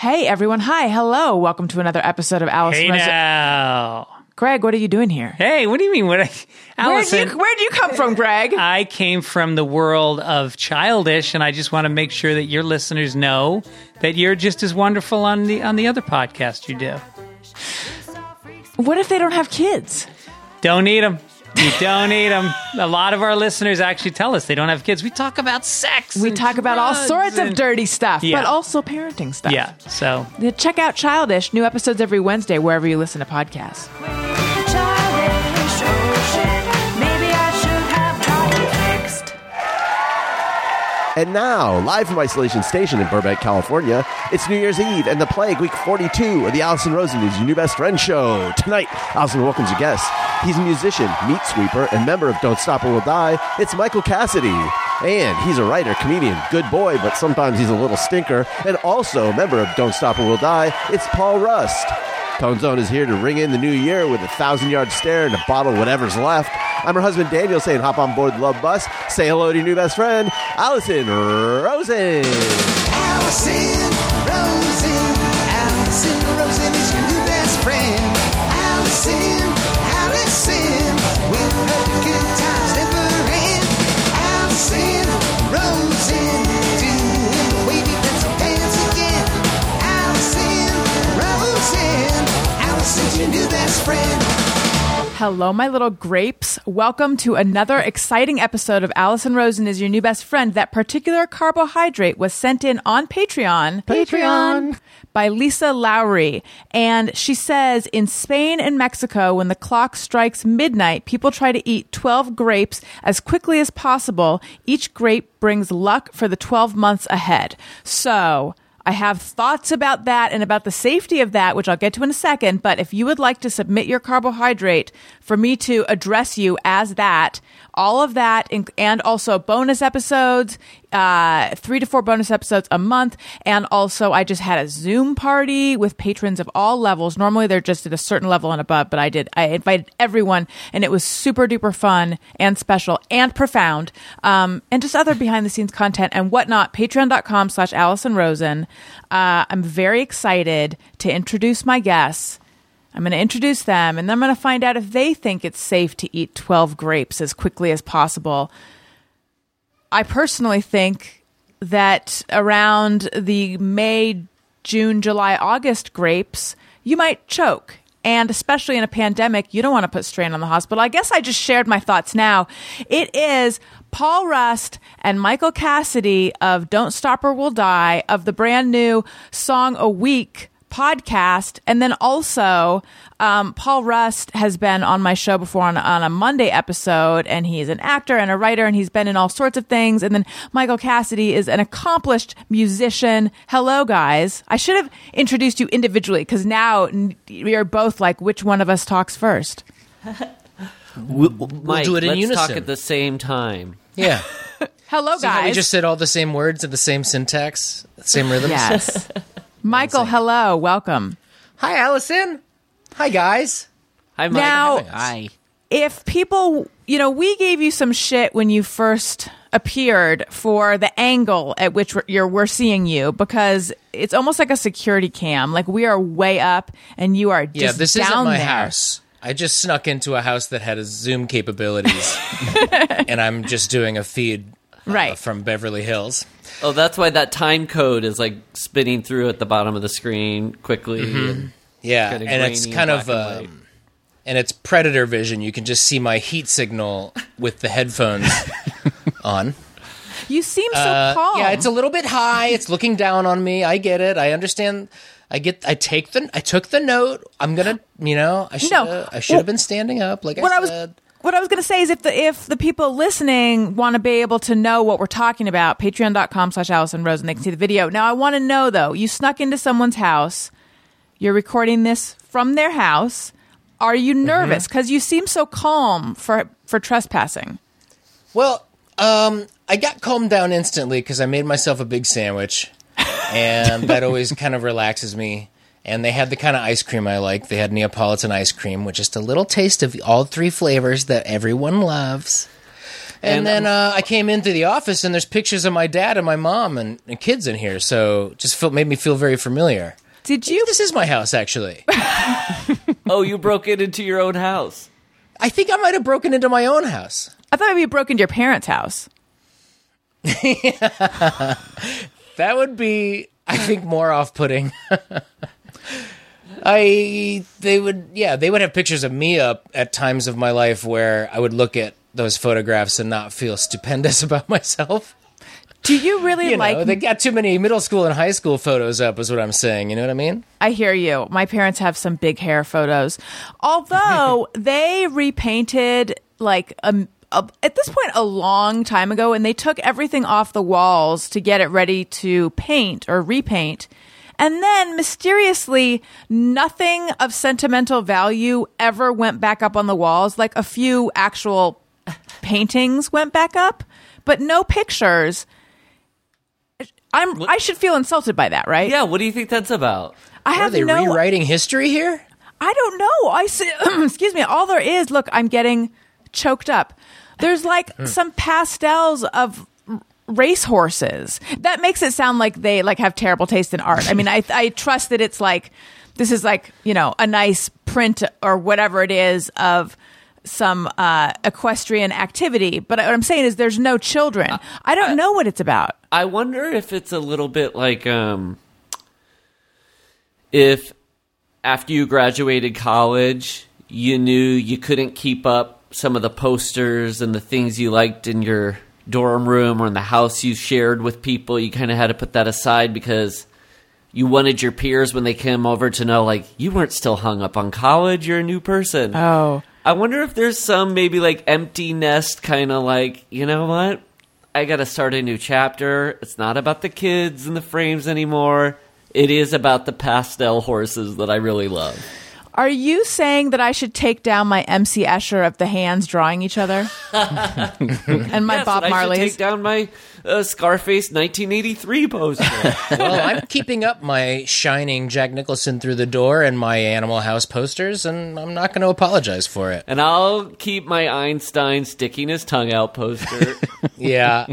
Hey everyone, hi, hello, welcome to another episode of Alice. Hey Rosa- now. Greg, what are you doing here? Hey, what do you mean? What? I, where do you, where'd you come from, Greg? I came from the world of childish, and I just want to make sure that your listeners know that you're just as wonderful on the on the other podcast you do. what if they don't have kids? Don't eat them. You don't eat them. A lot of our listeners actually tell us they don't have kids. We talk about sex. We and talk about all sorts of dirty stuff, Yeah. but also parenting stuff. Yeah. So Check out Childish, new episodes every Wednesday wherever you listen to podcasts. And now, live from Isolation Station in Burbank, California, it's New Year's Eve and the Plague Week 42 of the Allison Rosen is your new best friend show. Tonight, Allison welcomes a guest. He's a musician, meat sweeper, and member of Don't Stop or We'll Die. It's Michael Cassidy. And he's a writer, comedian, good boy, but sometimes he's a little stinker. And also a member of Don't Stop or We'll Die. It's Paul Rust. Tone Zone is here to ring in the new year with a thousand yard stare and a bottle whatever's left. I'm her husband Daniel saying hop on board the love bus. Say hello to your new best friend, Allison Rosen. Allison Hello, my little grapes. Welcome to another exciting episode of Allison Rosen is your new best friend. That particular carbohydrate was sent in on Patreon. Patreon. By Lisa Lowry. And she says in Spain and Mexico, when the clock strikes midnight, people try to eat 12 grapes as quickly as possible. Each grape brings luck for the 12 months ahead. So, I have thoughts about that and about the safety of that, which I'll get to in a second. But if you would like to submit your carbohydrate for me to address you as that, all of that, and also bonus episodes, uh, three to four bonus episodes a month. And also, I just had a Zoom party with patrons of all levels. Normally, they're just at a certain level and above, but I did. I invited everyone, and it was super duper fun and special and profound, um, and just other behind the scenes content and whatnot. Patreon.com slash Allison Rosen. Uh, I'm very excited to introduce my guests. I'm going to introduce them, and then I'm going to find out if they think it's safe to eat 12 grapes as quickly as possible. I personally think that around the May, June, July, August grapes, you might choke. And especially in a pandemic, you don't want to put strain on the hospital. I guess I just shared my thoughts now. It is Paul Rust and Michael Cassidy of Don't Stop or We'll Die of the brand new Song a Week podcast. And then also, um, Paul Rust has been on my show before on, on a Monday episode, and he's an actor and a writer, and he's been in all sorts of things. And then Michael Cassidy is an accomplished musician. Hello, guys. I should have introduced you individually because now we are both like, which one of us talks first? We'll, Mike, do it in let's unison. talk at the same time. Yeah. Hello, See how we just said all the same words and the same syntax, same rhythms? yes. Michael, hello. Welcome. Hi, Allison. Hi, guys. Hi, Mike. Now- Hi. if people, you know, we gave you some shit when you first appeared for the angle at which we're, you're, we're seeing you because it's almost like a security cam. Like we are way up and you are just Yeah, this down isn't my there. house. I just snuck into a house that had a Zoom capabilities, and I'm just doing a feed uh, Right. from Beverly Hills. Oh, that's why that time code is like spinning through at the bottom of the screen quickly. and- Yeah, Kinda and it's kind of black and um, and it's predator vision. You can just see my heat signal with the headphones on. You seem so Uh, calm. Yeah, it's a little bit high. It's looking down on me. I get it. I understand. I get. I take the. I took the note. I'm gonna. You know. I should. No. I should have been standing up. Like what I I was said. What I was going to say is if the if the people listening want to be able to know what we're talking about, patreon.com slash Allison Rosen they can see the video. Now I want to know though, you snuck into someone's house, you're recording this from their house. Are you Mm-hmm. nervous? Because you seem so calm for for trespassing. Well, um, I got calmed down instantly because I made myself a big sandwich, and that always kind of relaxes me. And they had the kind of ice cream I like. They had Neapolitan ice cream with just a little taste of all three flavors that everyone loves. And, And, then um, uh, I came into the office, and there's pictures of my dad and my mom and, and kids in here. So just felt, made me feel very familiar. Did you? This is my house, actually. Oh, you broke it into your own house. I think I might have broken into my own house. I thought maybe you broke into your parents' house. That would be, I think, more off-putting. I they would yeah they would have pictures of me up at times of my life where I would look at those photographs and not feel stupendous about myself. Do you really You like? know, they got too many middle school and high school photos up, is what I'm saying. You know what I mean? I hear you. My parents have some big hair photos, although they repainted like um a, at this point a long time ago, and they took everything off the walls to get it ready to paint or repaint. And then mysteriously, nothing of sentimental value ever went back up on the walls. Like a few actual paintings went back up, but no pictures. I'm. I should feel insulted by that, right? Yeah, what do you think that's about? I Are have they no. rewriting history here? I don't know. I see, excuse me. All there is, look, I'm getting choked up. There's like hmm. some pastels of r- race horses. That makes it sound like they like have terrible taste in art. I mean, I I trust that it's like this is like you know a nice print or whatever it is of some uh, equestrian activity. But what I'm saying is, there's no children. I don't know what it's about. I wonder if it's a little bit like um if after you graduated college, you knew you couldn't keep up some of the posters and the things you liked in your dorm room or in the house you shared with people. You kind of had to put that aside because you wanted your peers when they came over to know like you weren't still hung up on college, you're a new person. Oh. I wonder if there's some maybe like empty nest kind of like, you know what? I got to start a new chapter. It's not about the kids and the frames anymore. It is about the pastel horses that I really love. Are you saying that I should take down my MC Escher of the hands drawing each other, and my Yes, Bob and I should take down my uh, Scarface 1983 poster. Well, I'm keeping up my shining Jack Nicholson through the door and my Animal House posters, and I'm not going to apologize for it. and I'll keep my Einstein sticking his tongue out poster. Yeah.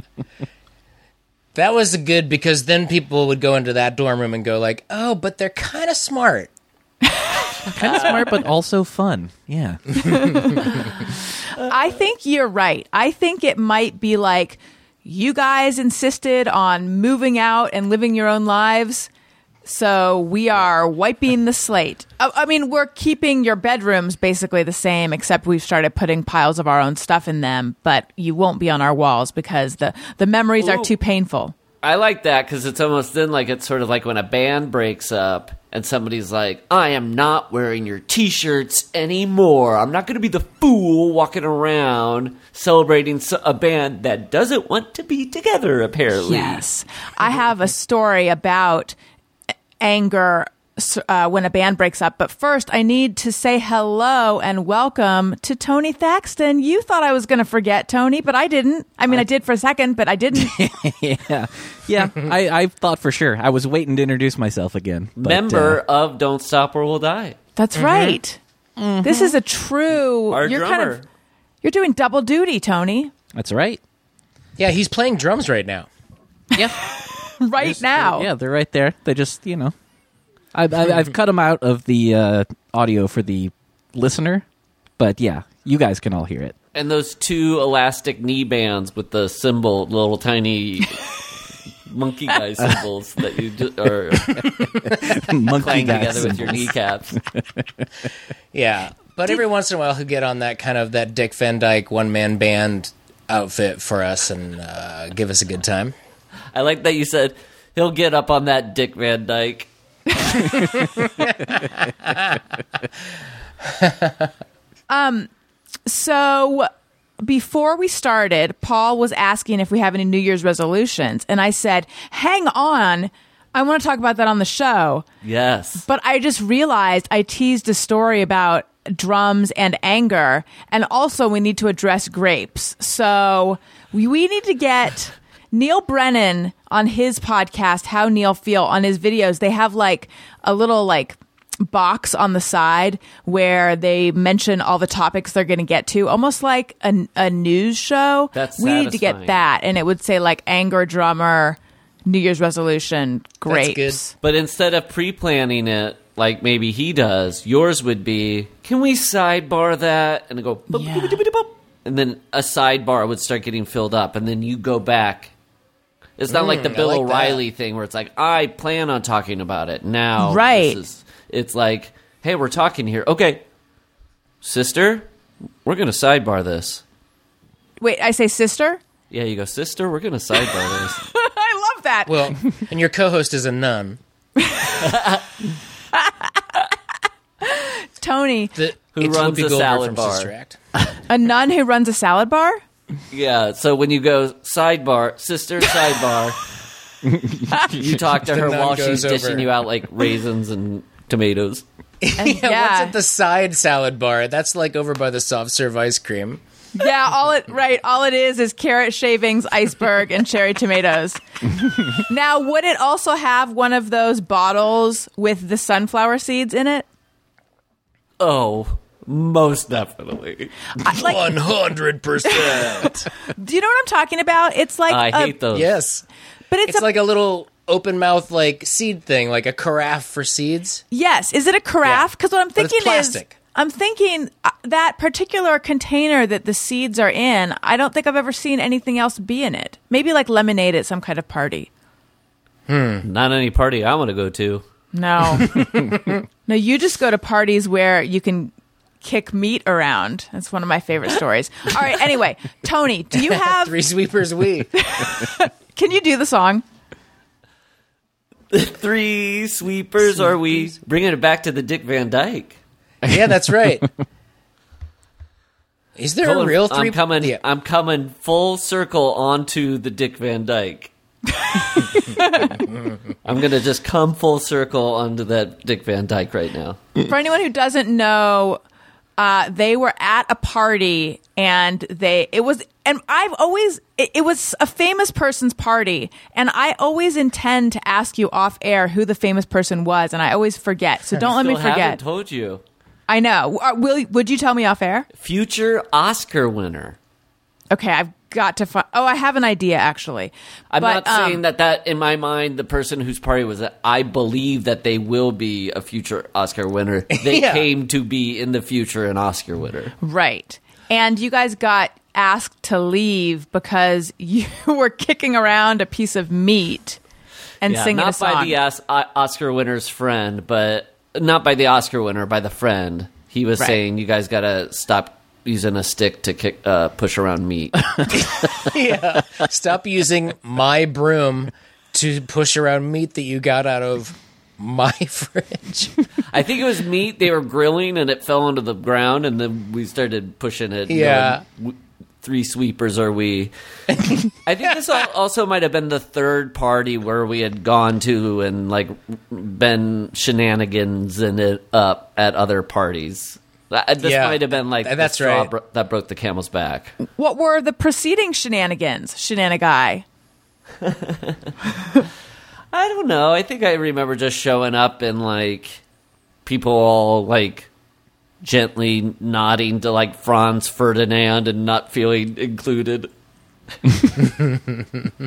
That was good because then people would go into that dorm room and go like, "Oh, but they're kind of smart." Kind of smart, but also fun. Yeah. I think you're right. I think it might be like you guys insisted on moving out and living your own lives. So we are wiping the slate. I, I mean, we're keeping your bedrooms basically the same, except we've started putting piles of our own stuff in them. But you won't be on our walls because the the memories are too painful. I like that because it's almost then like it's sort of like when a band breaks up and somebody's like, I am not wearing your t shirts anymore. I'm not going to be the fool walking around celebrating a band that doesn't want to be together, apparently. Yes. I have a story about anger uh, when a band breaks up. But first, I need to say hello and welcome to Tony Thaxton. You thought I was going to forget Tony, but I didn't. I mean, I did for a second, but I didn't. yeah. Yeah. I, I thought for sure. I was waiting to introduce myself again. but, Member uh, of Don't Stop or We'll Die. That's right. This is a true. Our you're drummer. kind of you're doing double duty, Tony. that's right. Yeah, he's playing drums right now. Yeah. Right now. Yeah, they're right there. They just, you know. I, I, I've cut them out of the uh, audio for the listener, but yeah, you guys can all hear it. And those two elastic knee bands with the symbol, little tiny monkey guy symbols that you just are Monkey playing guy together with your symbols. kneecaps. Yeah, but every once in a while he'll get on that kind of that Dick Van Dyke one man band outfit for us and uh, give us a good time. I like that you said he'll get up on that Dick Van Dyke. Um, so before we started, Paul was asking if we have any New Year's resolutions, and I said, "Hang on, I want to talk about that on the show." Yes. But I just realized I teased a story about drums and anger, and also we need to address grapes. So we, we need to get Neal Brennan on his podcast, How Neal Feel, on his videos. They have like a little like box on the side where they mention all the topics they're going to get to, almost like a, a news show. That's we need to get that, and it would say like anger drummer, New Year's resolution, grapes. But instead of pre-planning it, like maybe he does, yours would be, can we sidebar that? And go, Yeah. and then a sidebar would start getting filled up, and then you go back. It's not like the Mm, Bill like O'Reilly thing where it's like, I plan on talking about it now. Right. This is- it's like, hey, we're talking here. Okay, sister, we're going to sidebar this. Wait, I say sister. Yeah, you go, sister, we're going to sidebar this. I love that. Well, and your co-host is a nun. Tony, The, Who it's runs Whoopi the Goldberg salad bar. A nun who runs a salad bar. Yeah, so when you go sidebar, sister sidebar, you talk to her while she's goes dishing you out like raisins and tomatoes. yeah, Yeah. what's at the side salad bar? That's like over by the soft serve ice cream. Yeah, all it right, all it is is carrot shavings, iceberg, and cherry tomatoes. now, would it also have one of those bottles with the sunflower seeds in it? Oh, most definitely. Like, One hundred percent. do you know what I'm talking about? It's like I a- hate those. Yes, but it's, it's a, like a little open mouth like seed thing, like a carafe for seeds. yes. Is it a carafe? Because what I'm But it's thinking is, plastic. I'm thinking uh, that particular container that the seeds are in. I don't think I've ever seen anything else be in it. Maybe like lemonade at some kind of party. Hmm. Not any party I want to go to. No. no, you just go to parties where you can kick meat around. That's one of my favorite stories. All right, anyway, Tony, do you have Three sweepers, we. can you do the song? Three sweepers are we bringing it back to the Dick Van Dyke? yeah, that's right. Is there a real 3 I'm coming. Yeah. I'm coming full circle onto the Dick Van Dyke. I'm gonna just come full circle onto that Dick Van Dyke right now. For anyone who doesn't know, uh, they were at a party and they it was and I've always it, it was a famous person's party and I always intend to ask you off air who the famous person was and I always forget. So don't let me forget. told you. I know. Uh, Will would you tell me off air? Future Oscar winner. Okay, I've got to find. Oh, I have an idea actually. I'm But, not saying um, that that in my mind the person whose party was that I believe that they will be a future Oscar winner. They Yeah. came to be in the future an Oscar winner. Right. And you guys got asked to leave because you were kicking around a piece of meat and Yeah, singing a song. by the O- Oscar winner's friend, but not by the Oscar winner, by the friend. He was Right. saying you guys got to stop using a stick to kick, uh, push around meat. yeah. Stop using my broom to push around meat that you got out of my fridge. I think it was meat they were grilling and it fell onto the ground, and then we started pushing it. Yeah. going, Three sweepers are we? I think this also might have been the third party where we had gone to and like been shenanigans and it up at other parties. That- uh, This Yeah. might have been like Th- the that's straw right. bro- that broke the camel's back. What were the preceding shenanigans, shenanigai? I don't know. I think I remember just showing up and like people all like gently nodding to like Franz Ferdinand and not feeling included.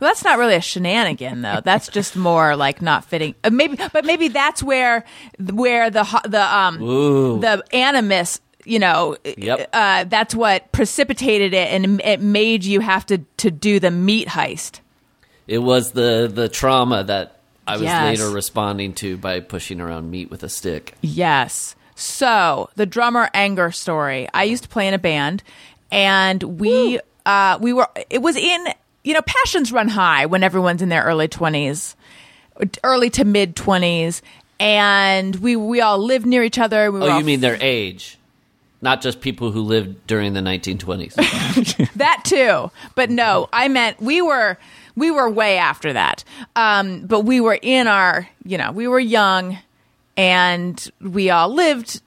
Well, that's not really a shenanigan, though. That's just more like not fitting. Uh, maybe, but maybe that's where where the the um Ooh. the animus. You know, Yep. uh, that's what precipitated it, and it made you have to to do the meat heist. It was the the trauma that I was Yes. later responding to by pushing around meat with a stick. Yes. So the drummer anger story. I used to play in a band, and we uh, we were. It was in you know passions run high when everyone's in their early twenties, early to mid twenties, and we we all lived near each other. We Oh, you mean their age? Not just people who lived during the 1920s. that too but no i meant we were we were way after that um but we were in our you know we were young and we all lived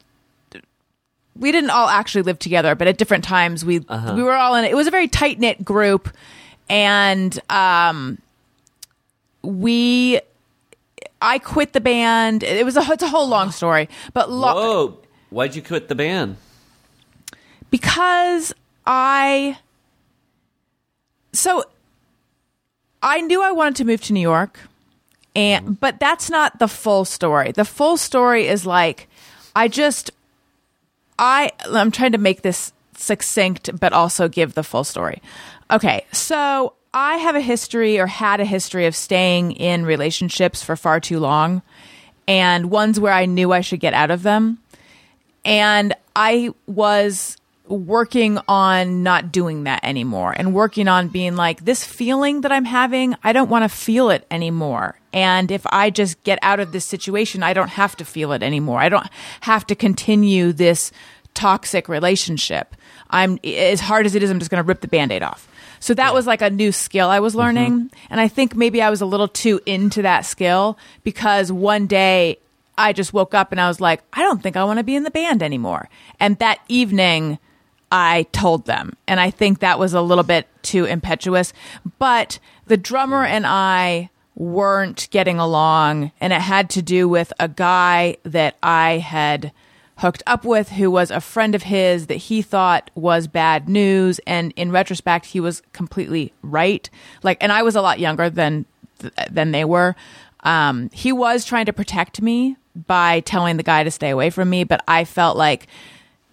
we didn't all actually live together but at different times we we were all in it. it was a very tight knit group and um we I quit the band. It was a it's a whole long story, but lo- Whoa! Why'd you quit the band? because I so I knew I wanted to move to New York and but that's not the full story. The full story is like I just I I'm trying to make this succinct but also give the full story. Okay, so I have a history or had a history of staying in relationships for far too long and ones where I knew I should get out of them and I was working on not doing that anymore and working on being like this feeling that I'm having, I don't want to feel it anymore. And if I just get out of this situation, I don't have to feel it anymore. I don't have to continue this toxic relationship. I'm as hard as it is, I'm just going to rip the band-aid off. So that was like a new skill I was mm-hmm. learning. And I think maybe I was a little too into that skill because one day I just woke up and I was like, I don't think I want to be in the band anymore. And that evening, I told them. And I think that was a little bit too impetuous. But the drummer and I weren't getting along, and it had to do with a guy that I had hooked up with who was a friend of his that he thought was bad news. And in retrospect he was completely right. Like and I was a lot younger than than they were. Um he was trying to protect me by telling the guy to stay away from me but I felt like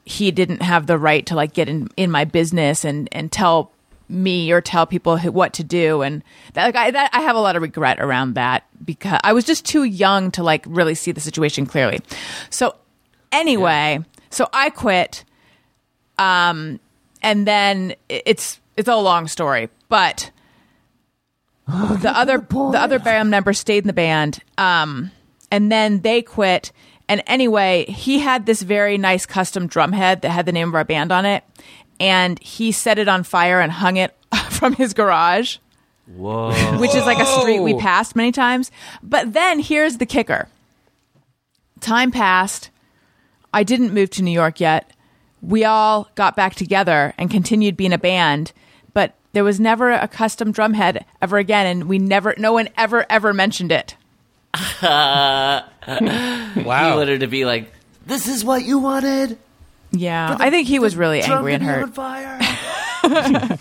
he didn't have the right to like get in in my business and and tell me or tell people what to do. And that like I that I have a lot of regret around that because I was just too young to like really see the situation clearly. So anyway, so I quit um and then it's it's a long story, but the other the other band member stayed in the band um and then they quit and anyway he had this very nice custom drum head that had the name of our band on it and he set it on fire and hung it from his garage Whoa! which is like a street we passed many times. But then here's the kicker time passed. I didn't move to New York yet. We all got back together and continued being a band, but there was never a custom drumhead ever again. And we never, no one ever, ever mentioned it. You Wow. wanted to be like, "This is what you wanted." Yeah. I think he was really angry and hurt. fire.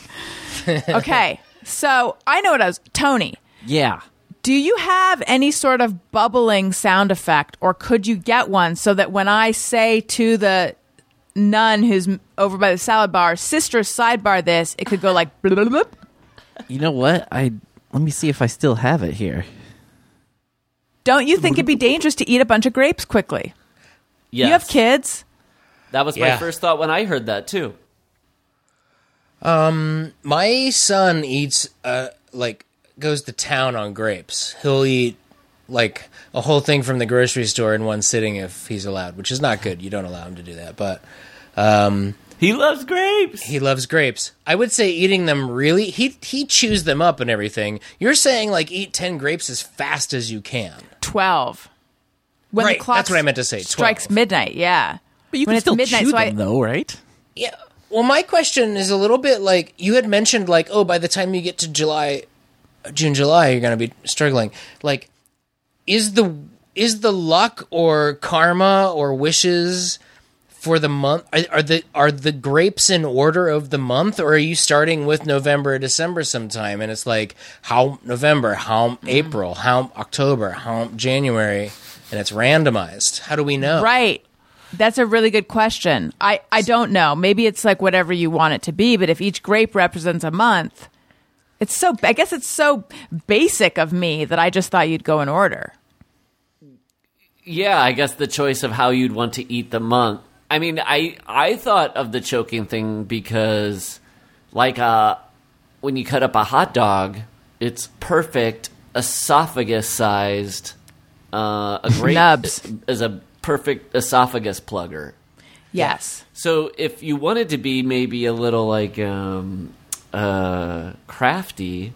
Okay. So I know what I was, Tony. Yeah. Do you have any sort of bubbling sound effect, or could you get one so that when I say to the nun who's over by the salad bar, sister, sidebar this, it could go like? You know what? I let me see if I still have it here. Don't you think it'd be dangerous to eat a bunch of grapes quickly? Yes. You have kids. That was my first thought when I heard that too. Um, my son eats uh like goes to town on grapes. He'll eat like a whole thing from the grocery store in one sitting if he's allowed, which is not good. You don't allow him to do that, but um He loves grapes. he loves grapes. I would say eating them really he he chews them up and everything. You're saying like eat 10 grapes as fast as you can. Twelve. When Right, the clock that's what I meant to say, Strikes midnight. Yeah. But you When can it's still midnight, chew so I- them, though, right? Yeah. Well, my question is a little bit like you had mentioned, like, oh, by the time you get to July, June, July, you're going to be struggling. Like, is the is the luck or karma or wishes for the month are, are the are the grapes in order of the month, or are you starting with November or December sometime, and it's like how November, how mm-hmm. April, how October, how January, and it's randomized. How do we know? Right. That's a really good question. I, I don't know. Maybe it's like whatever you want it to be, but if each grape represents a month, it's so, I guess it's so basic of me that I just thought you'd go in order. Yeah, I guess the choice of how you'd want to eat the month. I mean, I I thought of the choking thing because, like, uh, when you cut up a hot dog, it's perfect esophagus sized. Uh, a grape Nubs. is a perfect esophagus plugger. Yes. So if you wanted to be maybe a little like um, uh, crafty,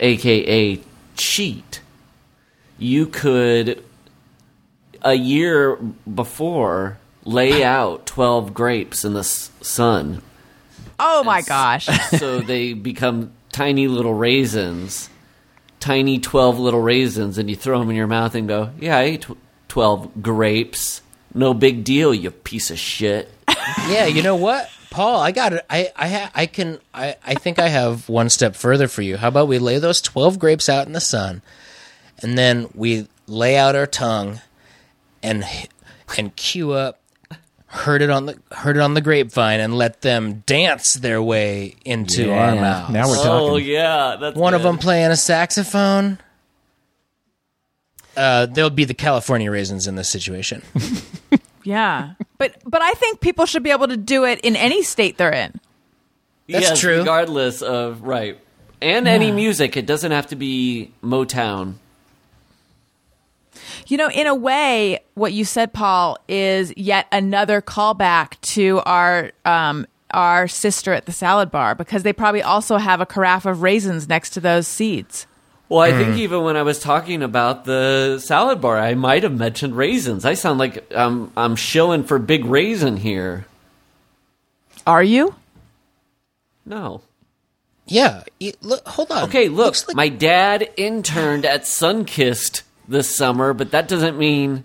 aka cheat, you could a year before lay out twelve grapes in the s- sun, Oh my gosh. so they become tiny little raisins, tiny 12 little raisins and you throw them in your mouth and go, Yeah, I ate tw- 12 grapes. No big deal, you piece of shit. yeah, you know what, Paul? I got it. I I ha- I can. I I think I have one step further for you. How about we lay those twelve grapes out in the sun, and then we lay out our tongue, and and cue up. Heard it on the heard it on the grapevine and let them dance their way into our Yeah, mouths. now we're talking. Oh, yeah. That's One of them playing a saxophone. Uh, they'll be the California raisins in this situation. Yeah. But but I think people should be able to do it in any state they're in. That's Yes, true. Regardless of, right. And any music. It doesn't have to be Motown. You know, in a way, what you said, Paul, is yet another callback to our um, our sister at the salad bar because they probably also have a carafe of raisins next to those seeds. Well, I think even when I was talking about the salad bar, I might have mentioned raisins. I sound like um, I'm shilling for big raisin here. Are you? No. yeah, y- look, hold on. Okay, look, like- my dad interned at Sunkist this summer, but that doesn't mean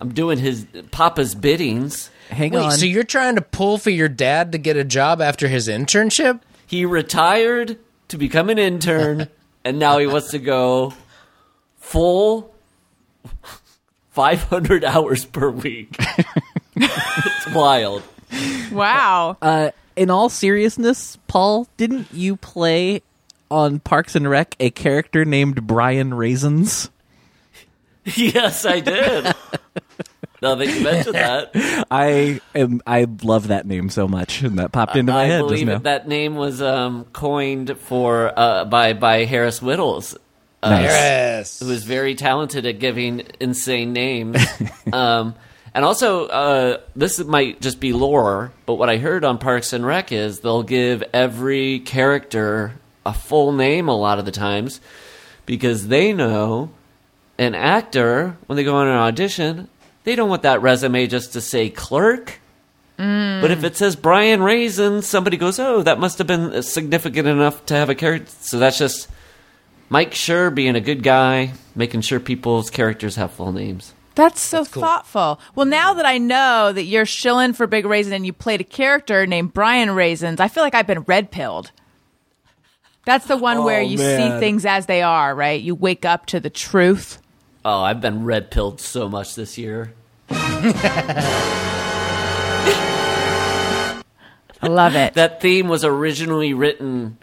I'm doing his Papa's biddings. Hang Wait, on. so you're trying to pull for your dad to get a job after his internship? He retired to become an intern, and now he wants to go full 500 hours per week. it's wild. Wow. uh, in all seriousness, Paul, didn't you play on Parks and Rec a character named Brian Raisins? Yes, I did. Now that you mentioned that, I am. I love that name so much, and that popped into my I head just believe now. that that name was um, coined for uh, by by Harris Wittels. Uh, Nice. Yes. who is very talented at giving insane names. um, and also, uh, this might just be lore, but what I heard on Parks and Rec is they'll give every character a full name a lot of the times because they know an actor, when they go on an audition, they don't want that resume just to say clerk. But if it says Brian Raisin, somebody goes, "Oh, that must have been uh, significant enough to have a character." So that's just Mike Schur being a good guy, making sure people's characters have full names. That's so thoughtful. Well, now that I know that you're shilling for Big Raisin and you played a character named Brian Raisins, I feel like I've been red pilled. That's the one where Oh, you see things as they are, right? You wake up to the truth. Oh, I've been red pilled so much this year. I love it. That theme was originally written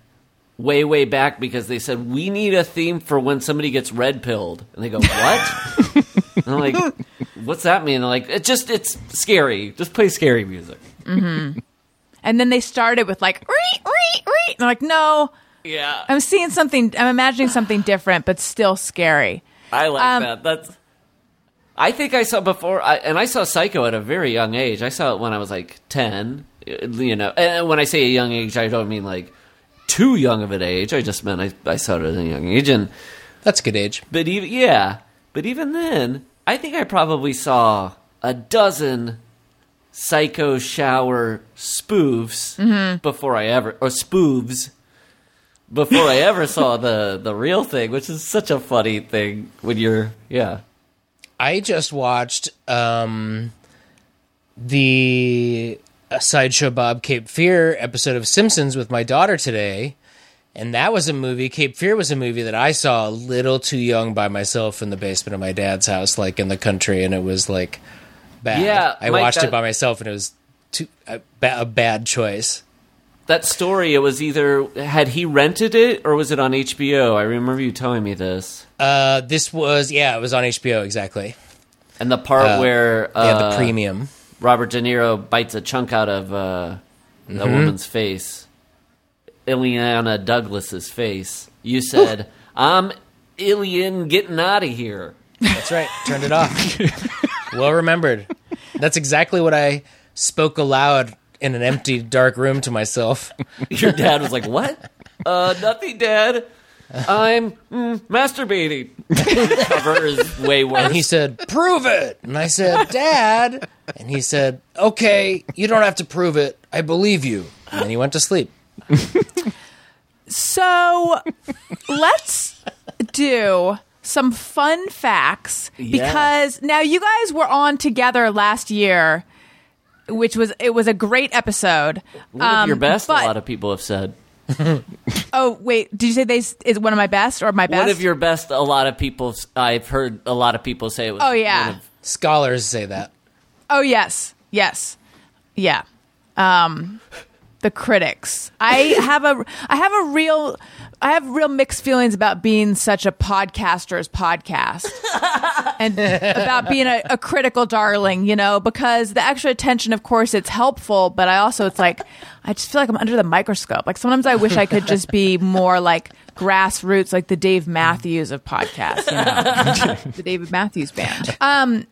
way, way back because they said we need a theme for when somebody gets red pilled, and they go, "What?" and I'm like, "What's that mean?" They're like, "It just it's scary. Just play scary music." Mm-hmm. and then they started with like, "Ree, ree, ree." And they're like, no, Yeah, I'm seeing something, I'm imagining something different, but still scary. I like Um, that. That's. I think I saw before, I, and I saw Psycho at a very young age. I saw it when I was like ten. uh, You know, and when I say a young age, I don't mean like too young of an age. I just meant I, I saw it at a young age, and That's a good age. but even yeah, but even then, I think I probably saw a dozen Psycho shower spoofs before I ever or spoofs before I ever saw the the real thing, which is such a funny thing when you're yeah. I just watched um, the uh, Sideshow Bob Cape Fear episode of Simpsons with my daughter today. And that was a movie. Cape Fear was a movie that I saw a little too young by myself in the basement of my dad's house, like in the country, and it was like bad. Yeah, I Mike, watched that- it by myself, and it was too a, a bad choice. That story, it was either had he rented it or was it on HBO? I remember you telling me this. Uh, this was yeah, it was on HBO exactly. And the part Uh, where Yeah, uh, the premium. Robert De Niro bites a chunk out of uh, a Mm-hmm. woman's face, Illeana Douglas's face. You said, "I'm Ilian getting out of here." That's right. Turned it off. well remembered. That's exactly what I spoke aloud in an empty, dark room to myself. Your dad was like, "What? Uh, nothing, Dad. I'm mm, masturbating." Cover is way worse. And he said, Prove it. And I said, Dad. And he said, Okay, you don't have to prove it. I believe you. And then he went to sleep. So let's do some fun facts because now you guys were on together last year, which was it was a great episode. One of your Um, best, but- a lot of people have said. Oh wait, did you say they is one of my best or my best? One of your best, a lot of people, I've heard a lot of people say it was. Oh, yeah. one of- Scholars say that. Oh yes, yes, yeah. Um, the critics. I have a I have a real I have real mixed feelings about being such a podcaster's podcast and about being a, a critical darling. You know, because the extra attention, of course, it's helpful, but I also it's like I just feel like I'm under the microscope. Like sometimes I wish I could just be more like grassroots, like the Dave Matthews of podcasts. You know? the David Matthews Band. Um,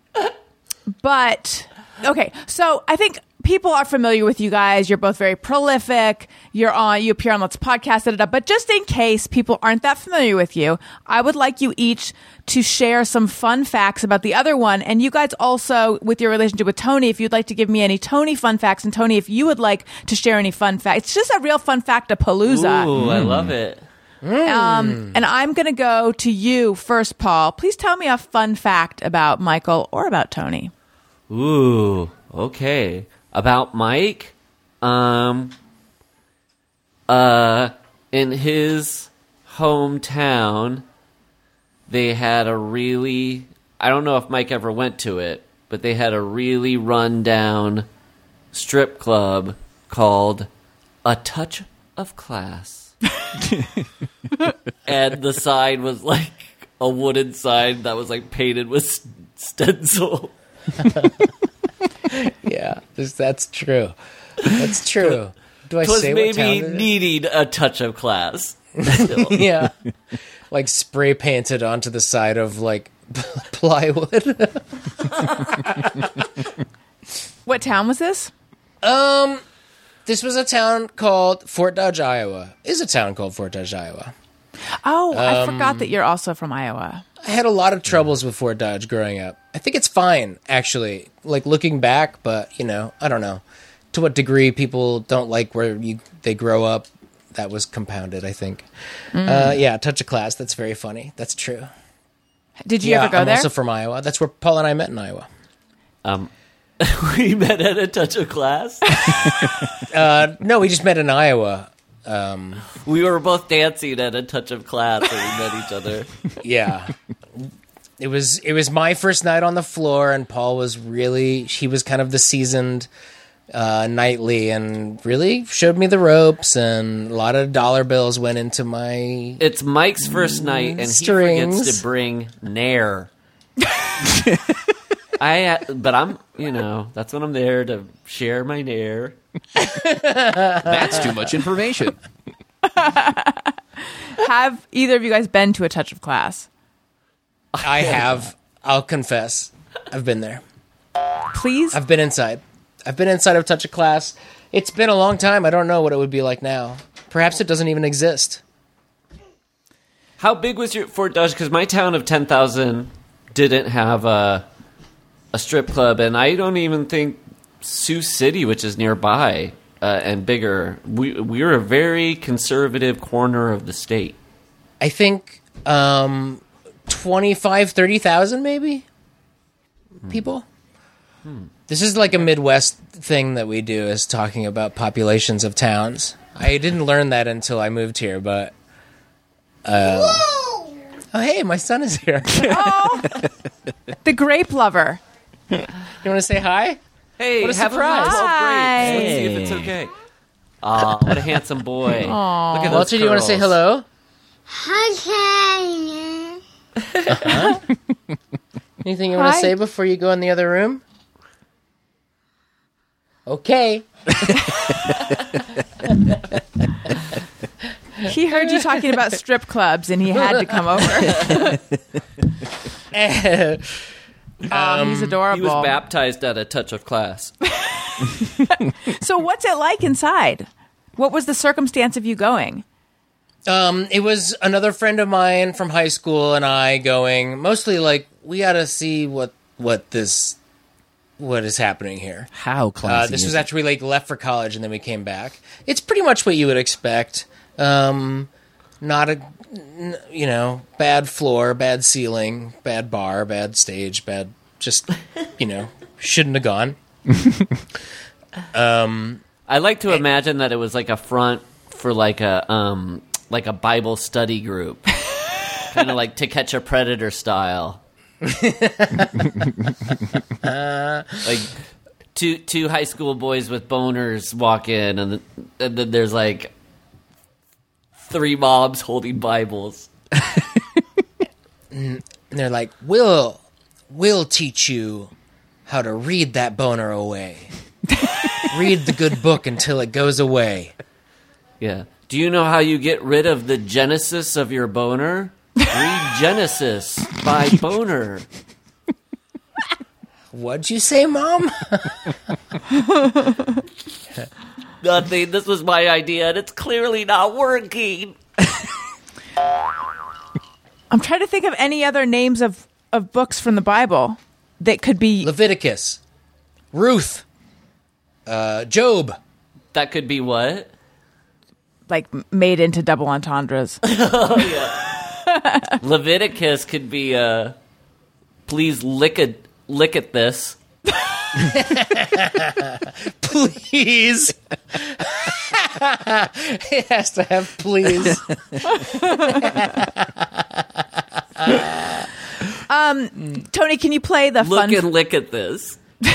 but okay, so I think people are familiar with you guys. You're both very prolific. You're on. You appear on lots of podcasts. Da, da, da. But just in case people aren't that familiar with you, I would like you each to share some fun facts about the other one, and you guys also with your relationship with Tony. If you'd like to give me any Tony fun facts, and Tony, if you would like to share any fun facts, it's just a real fun fact of Palooza. Ooh, I love it. Um, and I'm going to go to you first, Paul. Please tell me a fun fact about Michael or about Tony. Ooh, okay. About Mike, um, uh, in his hometown, they had a really, I don't know if Mike ever went to it, but they had a really rundown strip club called A Touch of Class. and the sign was like a wooden sign that was like painted with stencil. Yeah, this, that's true. That's true. Do I It was say what maybe town it is? needing a touch of class. yeah, like spray painted onto the side of like plywood. What town was this? um, this was a town called Fort Dodge, Iowa. Is a town called Fort Dodge, Iowa. Oh, I Um, forgot that you're also from Iowa. I had a lot of troubles with Fort Dodge growing up. I think it's fine, actually. Like looking back, but you know, I don't know to what degree people don't like where you they grow up. That was compounded, I think. Uh, yeah, touch of class. That's very funny. That's true. Did you yeah, ever go I'm there? also from Iowa. That's where Paul and I met in Iowa. Um, we met at a touch of class. No, we just met in Iowa. We were both dancing at a touch of class when we met each other. Yeah. It was it was my first night on the floor, and Paul was really he was kind of the seasoned uh, nightly, and really showed me the ropes, and a lot of dollar bills went into my. It's Mike's first night and he forgets to bring Nair. I, but I'm, you know, that's when I'm there to share my Nair. That's too much information. Have either of you guys been to a touch of class? I have. I'll confess, I've been there. Please. I've been inside. I've been inside of Touch of Class. It's been a long time. I don't know what it would be like now. Perhaps it doesn't even exist. How big was your Fort Dodge? Because my town of 10,000 didn't have a, a strip club, and I don't even think Sioux City, which is nearby uh, and bigger, we, we were a very conservative corner of the state. I think um 25 30,000 maybe people. This is like a Midwest thing that we do is talking about populations of towns. I didn't learn that until I moved here, but uh, Oh hey, my son is here. the grape lover. you want to say hi? Hey, What a have surprise. A little Hi. break. Let's see if it's okay. Aw, what a handsome boy. Look at those Walter, do you want to say curls. hello? Anything you want to say before you go in the other room? Okay. He heard you talking about strip clubs and he had to come over. Um, he's adorable. He was baptized at a touch of class. so, what's it like inside? What was the circumstance of you going? Um, it was another friend of mine from high school and I going mostly like we got to see what what this what is happening here. How Uh, this is was it? after we like left for college and then we came back. It's pretty much what you would expect. Um, not a n- you know, bad floor, bad ceiling, bad bar, bad stage, bad. Just, you know, shouldn't have gone. Um, I like to imagine that it was like a front for like a um like a Bible study group, kind of like To Catch a Predator style. like two two high school boys with boners walk in, and, and then there's like three mobs holding Bibles. And they're like, "We'll, we'll teach you how to read that boner away. read the good book until it goes away." Yeah. Do you know how you get rid of the genesis of your boner? Read Genesis by Boner. What'd you say, Mom? Nothing. This was my idea, and it's clearly not working. I'm trying to think of any other names of, of books from the Bible that could be. Leviticus, Ruth, uh, Job. That could be what? like made into double entendres. Leviticus could be uh please lick it lick at this. Please. it has to have please. Um, Tony, can you play the Look fun? and lick at this.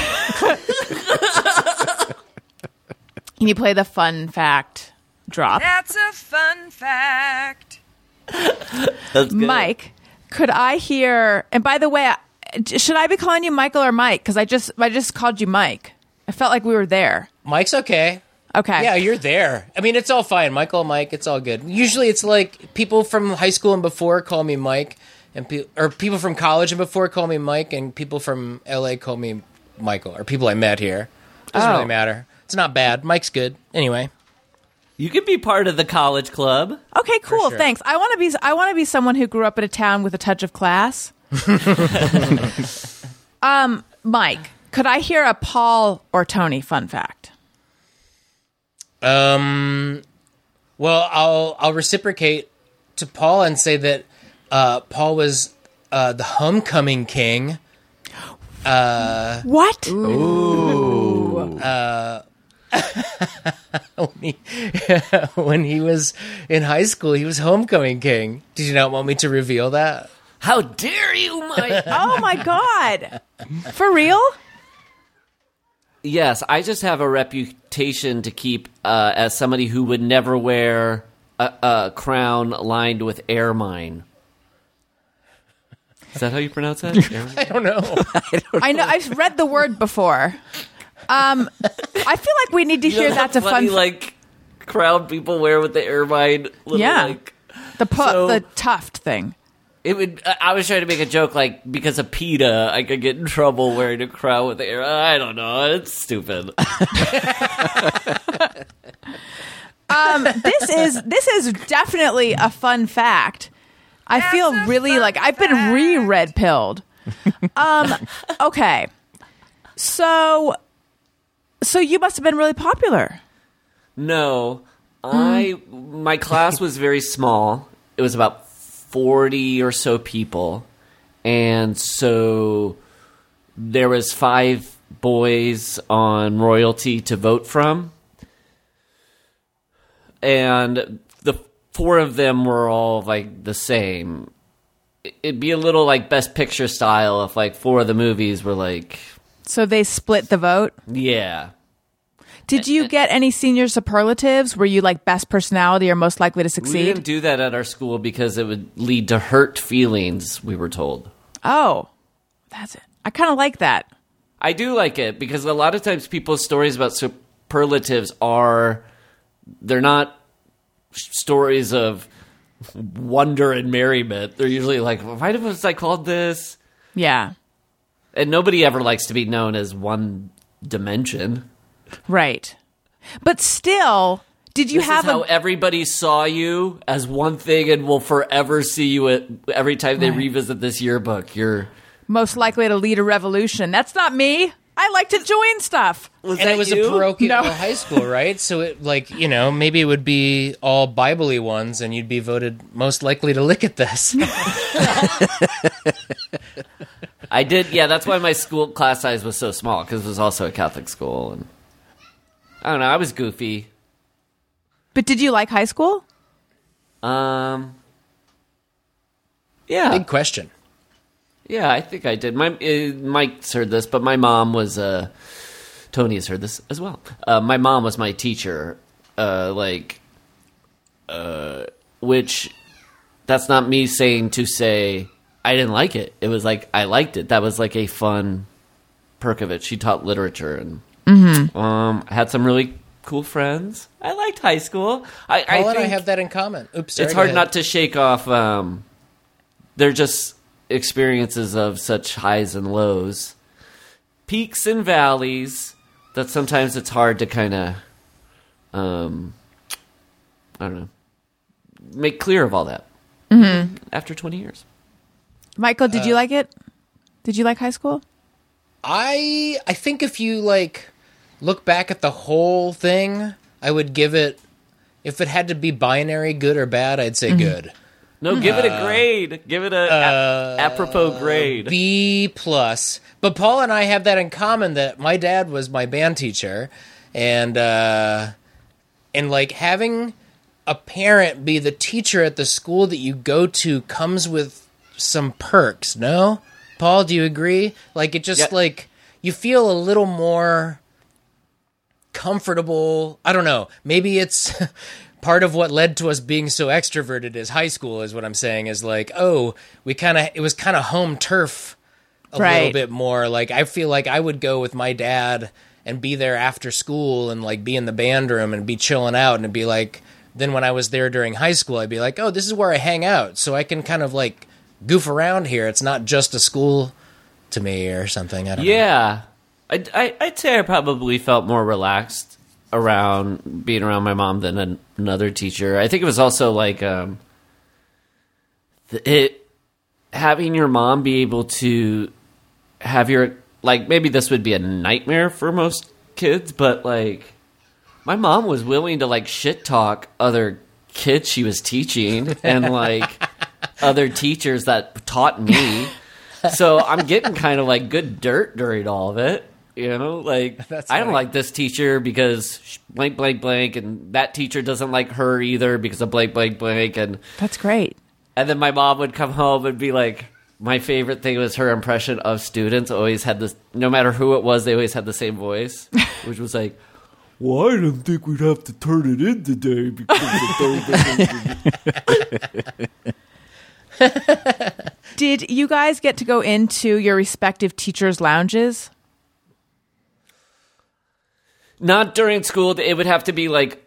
Can you play the fun fact drop? That's a fun fact. That's good. Mike, could I hear? And by the way, I- should I be calling you Michael or Mike? Because I just I just called you Mike. I felt like we were there. Mike's okay. Okay. Yeah, you're there. I mean, it's all fine. Michael, Mike, it's all good. Usually, it's like people from high school and before call me Mike, and pe- or people from college and before call me Mike, and people from LA call me Michael, or people I met here. Doesn't Oh. really matter. It's not bad. Mike's good. Anyway, You could be part of the college club. Okay. Cool. sure. Thanks. I want to be. I want to be someone who grew up in a town with a touch of class. um, Mike, could I hear a Paul or Tony fun fact? um, well, I'll I'll reciprocate to Paul and say that uh, Paul was uh, the homecoming king. What? when he, when he was in high school, he was homecoming king. Did you not want me to reveal that? How dare you, Mike? Oh my god! For real? yes, I just have a reputation to keep uh, as somebody who would never wear a, a crown lined with ermine. Is that how you pronounce that? Ermine? I don't know. I know. I've read the word before. Um, I feel like we need to You hear that that's a funny, fun. like crown people wear with the ermine. Little, Yeah. like, the pu- so- the tuft thing. It would. I- I was trying to make a joke, like because of PETA, I could get in trouble wearing a crown with the air. I don't know. It's stupid. this is this is definitely a fun fact. I feel really fun like I've been re-red pilled. Um okay. So so you must have been really popular. no, I my class was very small. It was about forty or so people, and so there was five boys on royalty to vote from, and the four of them were all like the same. It'd be a little like best picture style if like four of the movies were like, So they split the vote. yeah. Did you get any senior superlatives? Were you like best personality or most likely to succeed? We didn't do that at our school because it would lead to hurt feelings, we were told. Oh. That's it. I kind of like that. I do like it because a lot of times people's stories about superlatives are they're not stories of wonder and merriment. They're usually like, why was I called this? Yeah. And nobody ever likes to be known as one dimension. Right. But still, did you this have is how a everybody saw you as one thing and will forever see you at every time they Right. revisit this yearbook. You're most likely to lead a revolution? That's not me. I like to join stuff. Was and that it was you? a parochial No. high school, right? So it like you know maybe it would be all Bible-y ones, and you'd be voted most likely to lick at this. I did. Yeah, that's why my school class size was so small because it was also a Catholic school, and I don't know. I was goofy. But did you like high school? Um. Yeah, Big question. yeah, I think I did. My uh, Mike's heard this, but my mom was uh, Tony has heard this as well. Uh, my mom was my teacher, uh, like, uh, which that's not me saying to say I didn't like it. It was like I liked it. That was like a fun perk of it. She taught literature and um, I had some really cool friends. I liked high school. I, Paul I and I have that in common. Oops, sorry, it's hard not to shake off. Um, they're just experiences of such highs and lows, peaks and valleys. That sometimes it's hard to kind of, um, I don't know, make clear of all that. Mm-hmm. After twenty years, Michael, did Uh, you like it? Did you like high school? I I think if you like look back at the whole thing, I would give it. If it had to be binary, good or bad, I'd say mm-hmm. good. no, give it a uh, grade. Give it a a- uh, apropos grade. B plus. But Paul and I have that in common that my dad was my band teacher, and uh, and like having a parent be the teacher at the school that you go to comes with some perks. No, Paul, do you agree? Like it just Yeah. like you feel a little more comfortable. I don't know. Maybe it's part of what led to us being so extroverted as high school is what I'm saying is like, oh, we kind of it was kind of home turf a little bit more. Like I feel like I would go with my dad and be there after school and like be in the band room and be chilling out and be like then when I was there during high school I'd be like, "Oh, this is where I hang out." So I can kind of like goof around here. It's not just a school to me or something. I don't know. Yeah, I, I, I'd say I probably felt more relaxed around being around my mom than an, another teacher. I think it was also like um, the, it having your mom be able to have your like maybe this would be a nightmare for most kids, but like my mom was willing to like shit talk other kids she was teaching and like other teachers that taught me. So I'm getting kind of like good dirt during all of it. You know, like That's I don't funny. like this teacher because blank, blank, blank, and that teacher doesn't like her either because of blank, blank, blank, and That's great. and then my mom would come home and be like, my favorite thing was her impression of students always had this, no matter who it was, they always had the same voice, which was like, well, I didn't think we'd have to turn it in today because Did you guys get to go into your respective teachers' lounges? Not during school. It would have to be like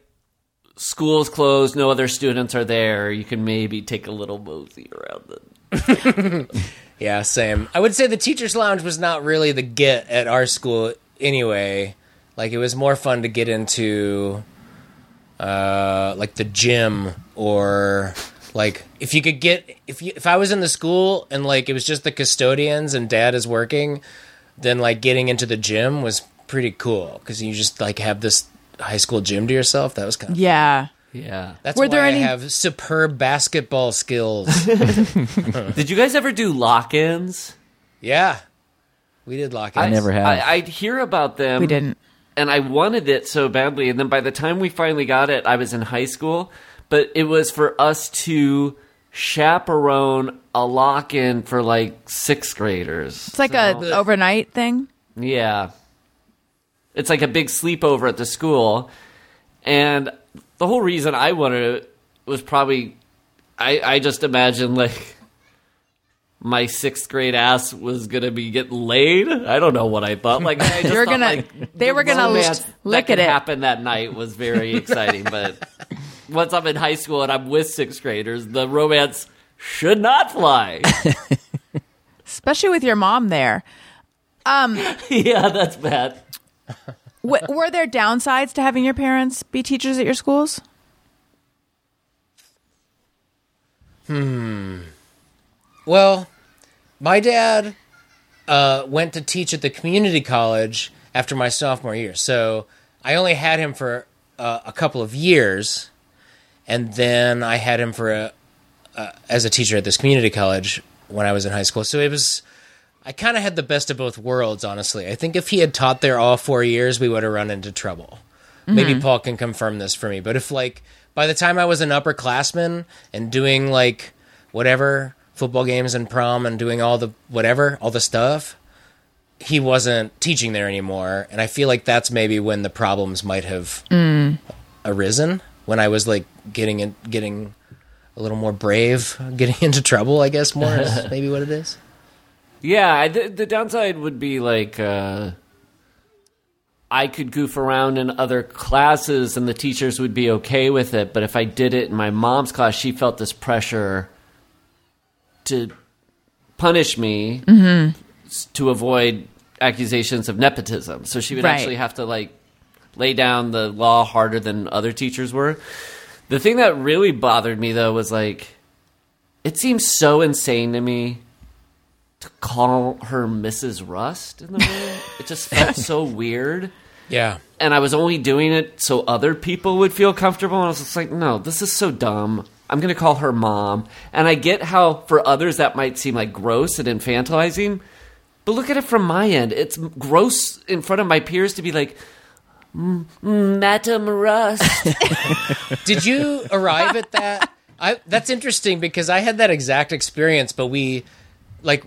school's closed, no other students are there. You can maybe take a little mosey around the. Yeah, same. I would say the teachers' lounge was not really the get at our school anyway. Like it was more fun to get into uh like the gym or like if you could get if you if I was in the school and like it was just the custodians and dad is working, then like getting into the gym was pretty cool cuz you just like have this high school gym to yourself. That was kind of Yeah. Yeah. That's Were why there I have superb basketball skills. Did you guys ever do lock-ins? yeah. We did lock ins. I never have. I, I'd hear about them. We didn't. and I wanted it so badly. And then by the time we finally got it, I was in high school. But it was for us to chaperone a lock in for like sixth graders. It's like a overnight thing. Yeah. It's like a big sleepover at the school. And the whole reason I wanted it was probably I, I just imagined like my sixth grade ass was gonna be getting laid. I don't know what I thought. Like I just You're thought, gonna- like, they the were gonna lick that at it. happen that night was very exciting. but once I'm in high school and I'm with sixth graders, the romance should not fly. Especially with your mom there. yeah, that's bad. W- were there downsides to having your parents be teachers at your schools? Hmm. Well, my dad uh, went to teach at the community college after my sophomore year. So I only had him for uh, a couple of years, and then I had him for a, uh, as a teacher at this community college when I was in high school. So it was. I kind of had the best of both worlds, honestly. I think if he had taught there all four years, we would have run into trouble. Maybe Paul can confirm this for me. But if, like, by the time I was an upperclassman and doing, like, whatever, football games and prom and doing all the whatever, all the stuff, he wasn't teaching there anymore. And I feel like that's maybe when the problems might have arisen. When I was, like, getting in, getting a little more brave, getting into trouble, I guess, more is maybe what it is. Yeah, the, the downside would be like uh, I could goof around in other classes and the teachers would be okay with it. But if I did it in my mom's class, she felt this pressure to punish me s- to avoid accusations of nepotism. So she would Right. actually have to like lay down the law harder than other teachers were. The thing that really bothered me though was like it seems so insane to me to call her Mrs. Rust in the room. it just felt so weird. Yeah. And I was only doing it so other people would feel comfortable. And I was just like, no, this is so dumb. I'm going to call her mom. And I get how for others that might seem like gross and infantilizing. But look at it from my end. It's gross in front of my peers to be like, "Mm, Madam Rust. Did you arrive at that? I that's interesting because I had that exact experience, but we like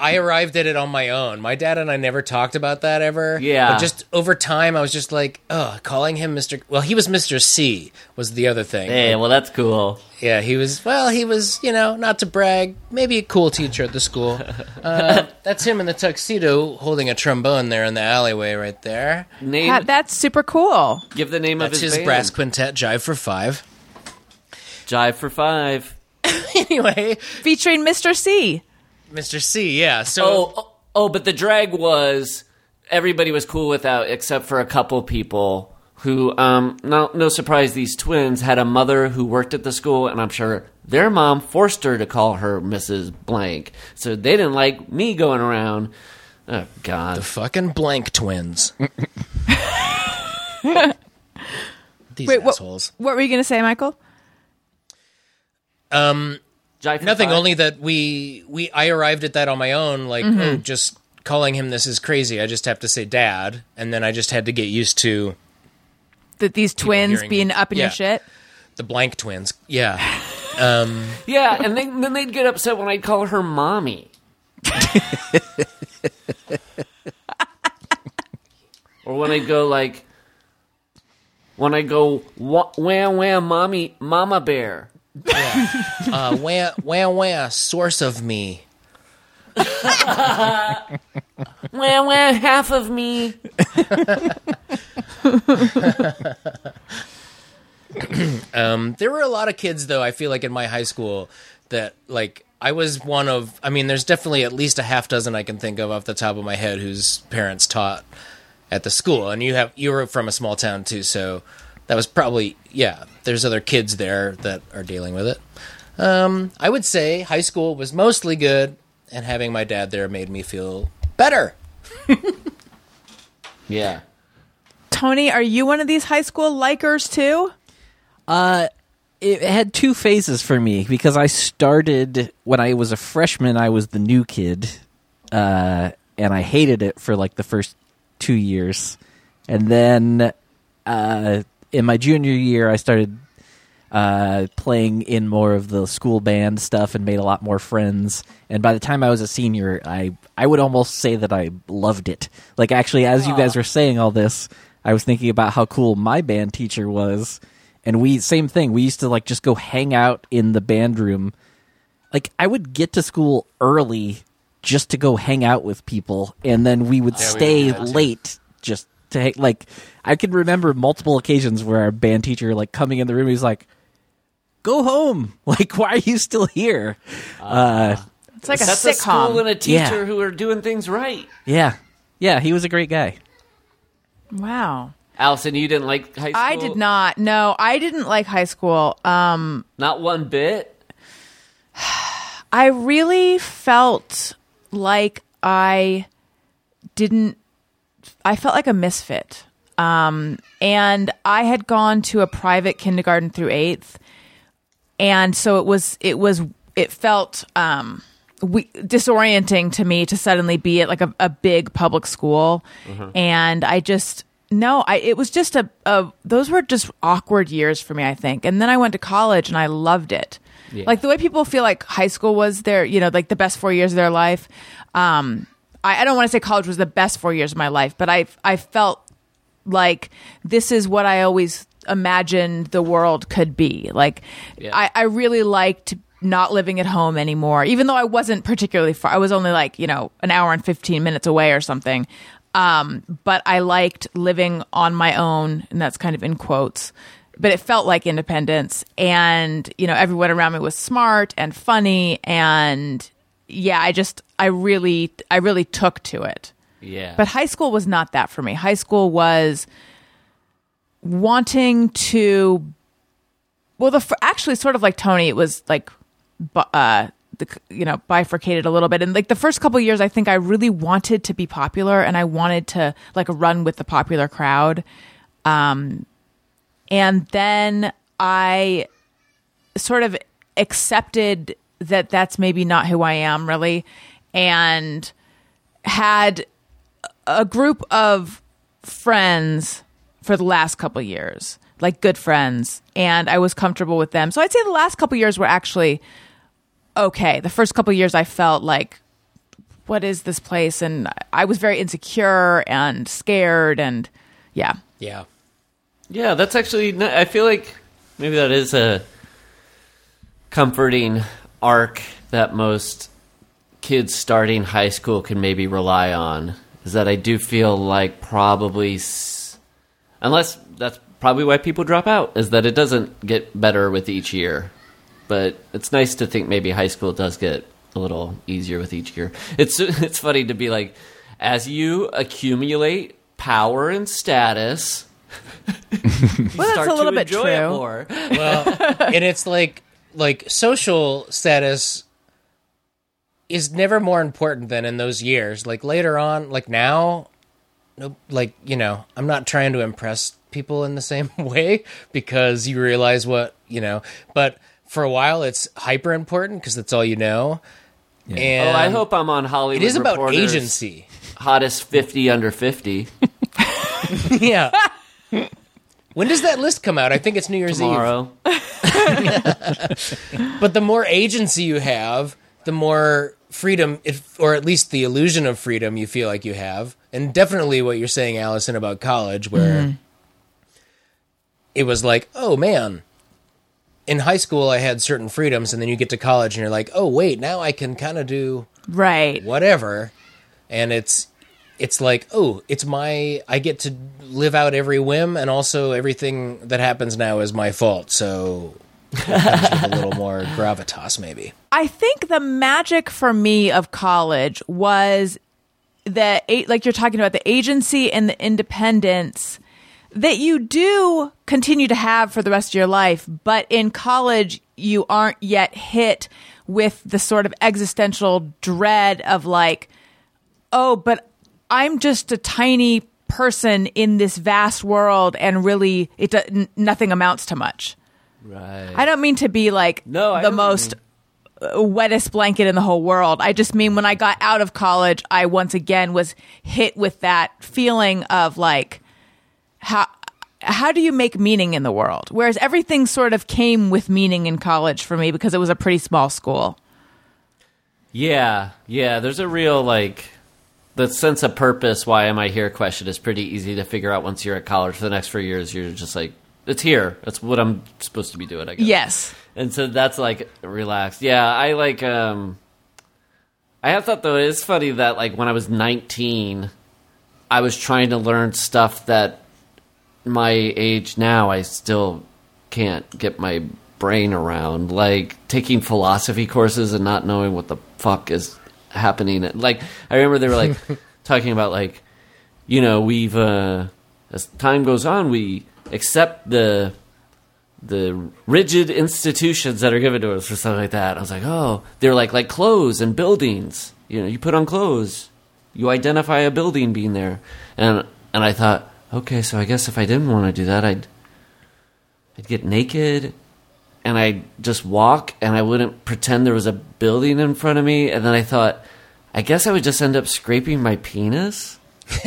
I arrived at it on my own. My dad and I never talked about that ever. Yeah. But just over time I was just like, oh, calling him Mr. Well, he was Mr. C was the other thing. hey, well, that's cool. Yeah, he was well, he was, you know, not to brag, maybe a cool teacher at the school. Uh, that's him in the tuxedo holding a trombone there in the alleyway right there. Name, Ha- that's super cool. give the name That's of his, his band. brass quintet, Jive for Five. Jive for five. anyway, Featuring Mr. C. Mr. C, yeah. So Oh, oh, oh, but the drag was everybody was cool without except for a couple people who um no no surprise these twins had a mother who worked at the school and I'm sure their mom forced her to call her Mrs. Blank. So they didn't like me going around. Oh god. The fucking blank twins. These Wait, what, assholes. what were you going to say, Michael? Um, Jive for nothing. five. Only that we we I arrived at that on my own. Like, mm-hmm. oh, just calling him this is crazy. I just have to say dad, and then I just had to get used to That these twins being me. up in Yeah. your shit? the blank twins. Yeah. Um, yeah, and then, then they'd get upset when I'd call her mommy. or when I'd go like, when I go wha- wham wham mommy mama bear. Uh, wah wah wah. Source of me. Wham wham half of me. Um, there were a lot of kids though. I feel like in my high school that like I was one of. I mean, there's definitely at least a half dozen I can think of off the top of my head whose parents taught at the school, and you have you were from a small town too, so that was probably yeah. There's other kids there that are dealing with it. Um, I would say high school was mostly good, and having my dad there made me feel better. Yeah. Tony, are you one of these high school likers too? Uh, it had two phases for me because I started when I was a freshman. I was the new kid, uh, and I hated it for like the first two years, and then uh, in my junior year, I started uh, playing in more of the school band stuff and made a lot more friends. And by the time I was a senior, I I would almost say that I loved it. Like actually, as you guys were saying all this, I was thinking about how cool my band teacher was, and we same thing. We used to like just go hang out in the band room. Like I would get to school early just to go hang out with people, and then we would we stay would that too. late just to ha- like. I can remember multiple occasions where our band teacher like coming in the room. He's like, "Go home! Like, why are you still here?" Uh, It's like a That's a school sitcom. and a teacher Yeah. who are doing things right. yeah, yeah, he was a great guy. wow. Allison, you didn't like high school? I did not. No, I didn't like high school. Um, Not one bit. I really felt like I didn't I felt like a misfit. Um, and I had gone to a private kindergarten through eighth, and so it was it was it felt um, we, disorienting to me to suddenly be at like a, a big public school, and I just no, I it was just a, a those were just awkward years for me, I think. And then I went to college and I loved it. Like the way people feel like high school was their, you know, like the best four years of their life. Um, I, I don't want to say college was the best four years of my life, but I I felt like this is what I always imagined the world could be. Like Yeah. I, I really liked not living at home anymore, even though I wasn't particularly far. I was only like, you know, an hour and 15 minutes away or something. Um, but I liked living on my own, and that's kind of in quotes. But it felt like independence, and you know, everyone around me was smart and funny, and yeah, I just, I really, I really took to it. Yeah. But high school was not that for me. High school was wanting to, well, the actually sort of like Tony, it was like, uh, the you know bifurcated a little bit, and like the first couple of years, I think I really wanted to be popular, and I wanted to like run with the popular crowd. Um, and then I sort of accepted that that's maybe not who I am really, and had a group of friends for the last couple years, like good friends, and I was comfortable with them. So I'd say the last couple years were actually okay. The first couple years I felt like what is this place and I was very insecure and scared and yeah. Yeah. Yeah, that's actually. I feel like maybe that is a comforting arc that most kids starting high school can maybe rely on. Is that I do feel like probably, s- unless that's probably why people drop out, is that it doesn't get better with each year. But it's nice to think maybe high school does get a little easier with each year. It's it's funny to be like, as you accumulate power and status. Well, that's start a little to bit enjoy it true. more. Well, and it's like like social status is never more important than in those years. Like later on, like now, no, like you know, I'm not trying to impress people in the same way because you realize what you know. But for a while, it's hyper important because that's all you know. And Oh, I hope I'm on Hollywood. it is about Reporter's agency. Hottest 50 under 50 yeah. When does that list come out? I think it's New Year's Eve. tomorrow. But the more agency you have, the more freedom, if, or at least the illusion of freedom you feel like you have. And definitely what you're saying, Allison, about college, where mm-hmm. it was like, oh man, in high school I had certain freedoms, and then you get to college and you're like, oh wait, now I can kind of do Right. whatever. And it's it's like, oh, it's my I get to live out every whim, and also everything that happens now is my fault. So that comes with a little more gravitas, maybe. I think the magic for me of college was the like you're talking about the agency and the independence that you do continue to have for the rest of your life, but in college you aren't yet hit with the sort of existential dread of like, oh, but I'm just a tiny person in this vast world, and really, it do- nothing amounts to much. Right. I don't mean to be like No, the know what you most uh, wettest blanket in the whole world. I just mean when I got out of college, I once again was hit with that feeling of like how how do you make meaning in the world? Whereas everything sort of came with meaning in college for me because it was a pretty small school. Yeah, yeah. There's a real like the sense of purpose. Why am I here? Question is pretty easy to figure out once you're at college. For the next four years, you're just like, it's here. That's what I'm supposed to be doing. I guess. Yes. and so that's like relaxed. Yeah, I like. um I have thought though it's funny that like when I was 19, I was trying to learn stuff that my age now I still can't get my brain around. Like taking philosophy courses and not knowing what the fuck is happening. Like I remember they were like talking about like you know we've uh, as time goes on we accept the the rigid institutions that are given to us or something like that. I was like, oh, they're like like clothes and buildings. You know, you put on clothes you identify a building being there, and and I thought, okay, so I guess if I didn't want to do that, I'd I'd get naked and I'd just walk and I wouldn't pretend there was a building in front of me. And then I thought, I guess I would just end up scraping my penis.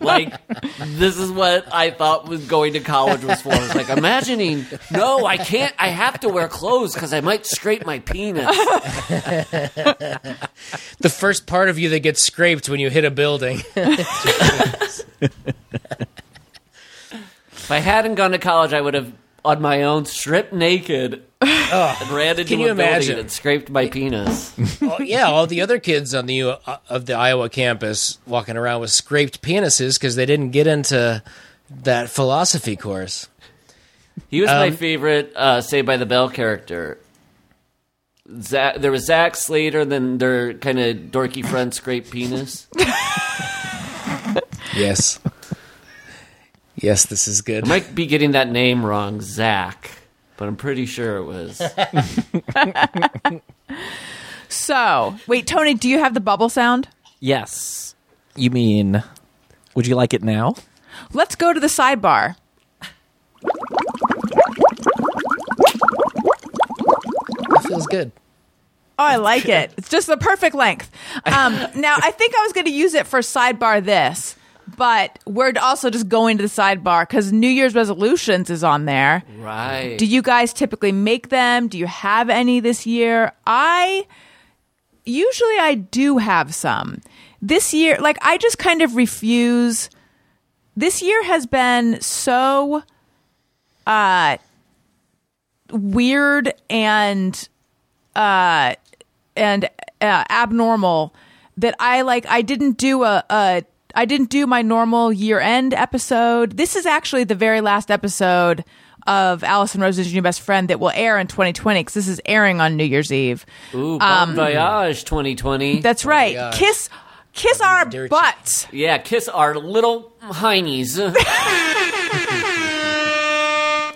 like, this is what I thought was going to college was for. It's like imagining, no, I can't, I have to wear clothes because I might scrape my penis. The first part of you that gets scraped when you hit a building. If I hadn't gone to college, I would have, on my own, stripped naked and ran into Can a you building and scraped my penis. Oh, yeah, all the other kids on the uh, of the Iowa campus walking around with scraped penises because they didn't get into that philosophy course. He was my Um, favorite uh, Saved by the Bell character. Zach, there was Zach Slater, then their kind of dorky friend Scrape Penis. Yes. Yes, this is good. I might be getting that name wrong, Zach, but I'm pretty sure it was. So, wait, Tony, do you have the bubble sound? Yes. You mean, would you like it now? Let's go to the sidebar. That feels good. Oh, I like it. It's just the perfect length. Um, now, I think I was going to use it for sidebar this, but we're also just going to the sidebar because New Year's resolutions is on there. right. Do you guys typically make them? Do you have any this year? I usually I do have some. This year, like I just kind of refuse. This year has been so uh weird and uh and uh, abnormal that I like I didn't do a, a I didn't do my normal year end episode. This is actually the very last episode of Allison Rosen's New Best Friend that will air in 2020 because this is airing on New Year's Eve. Ooh, Bon Voyage 2020. Um, That's right. gosh. Kiss kiss our dirty. butts. yeah, kiss our little heinies.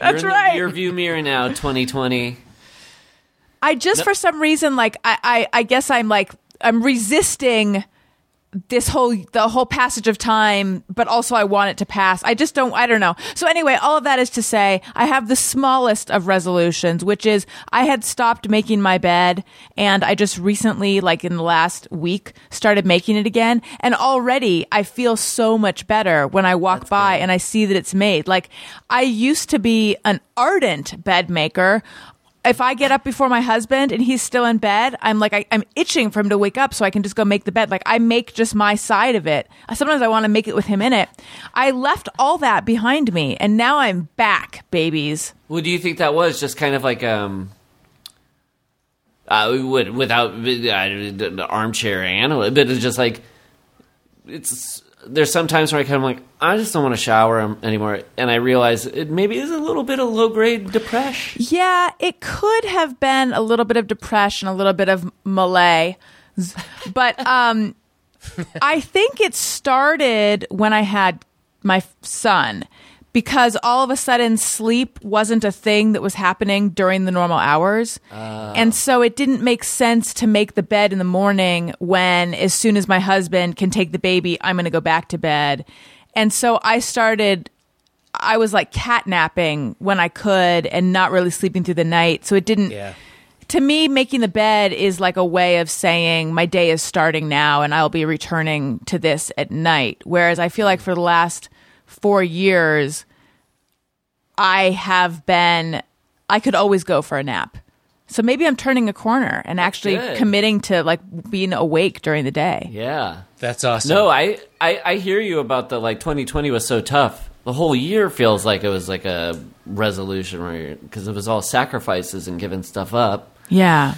That's You're in right. the rear view mirror now, 2020. I just for some reason like I, I I guess I'm like I'm resisting this whole the whole passage of time but also I want it to pass. I just don't I don't know. So anyway, all of that is to say I have the smallest of resolutions which is I had stopped making my bed and I just recently like in the last week started making it again and already I feel so much better when I walk by and I see that it's made. Like I used to be an ardent bed maker if I get up before my husband and he's still in bed, I'm like, I, I'm itching for him to wake up so I can just go make the bed. Like, I make just my side of it. Sometimes I want to make it with him in it. I left all that behind me and now I'm back, babies. What do you think that was? Just kind of like um, uh, without uh, the armchair analyst, but it's just like it's. There's sometimes where I kind of like I just don't want to shower anymore, and I realize it maybe is a little bit of low grade depression. Yeah, it could have been a little bit of depression, a little bit of malaise, but um, I think it started when I had my son because all of a sudden sleep wasn't a thing that was happening during the normal hours. Ah. and so it didn't make sense to make the bed in the morning when, as soon as my husband can take the baby, I'm going to go back to bed. And so I started I was like catnapping when I could and not really sleeping through the night. So it didn't. Yeah. To me, making the bed is like a way of saying my day is starting now and I'll be returning to this at night. Whereas I feel like hmm. for the last four years, I have been, I could always go for a nap. So maybe I'm turning a corner and actually good. committing to like being awake during the day. Yeah. That's awesome. No, I, I I hear you about the like 2020 was so tough. The whole year feels like it was like a resolution where because it was all sacrifices and giving stuff up. Yeah.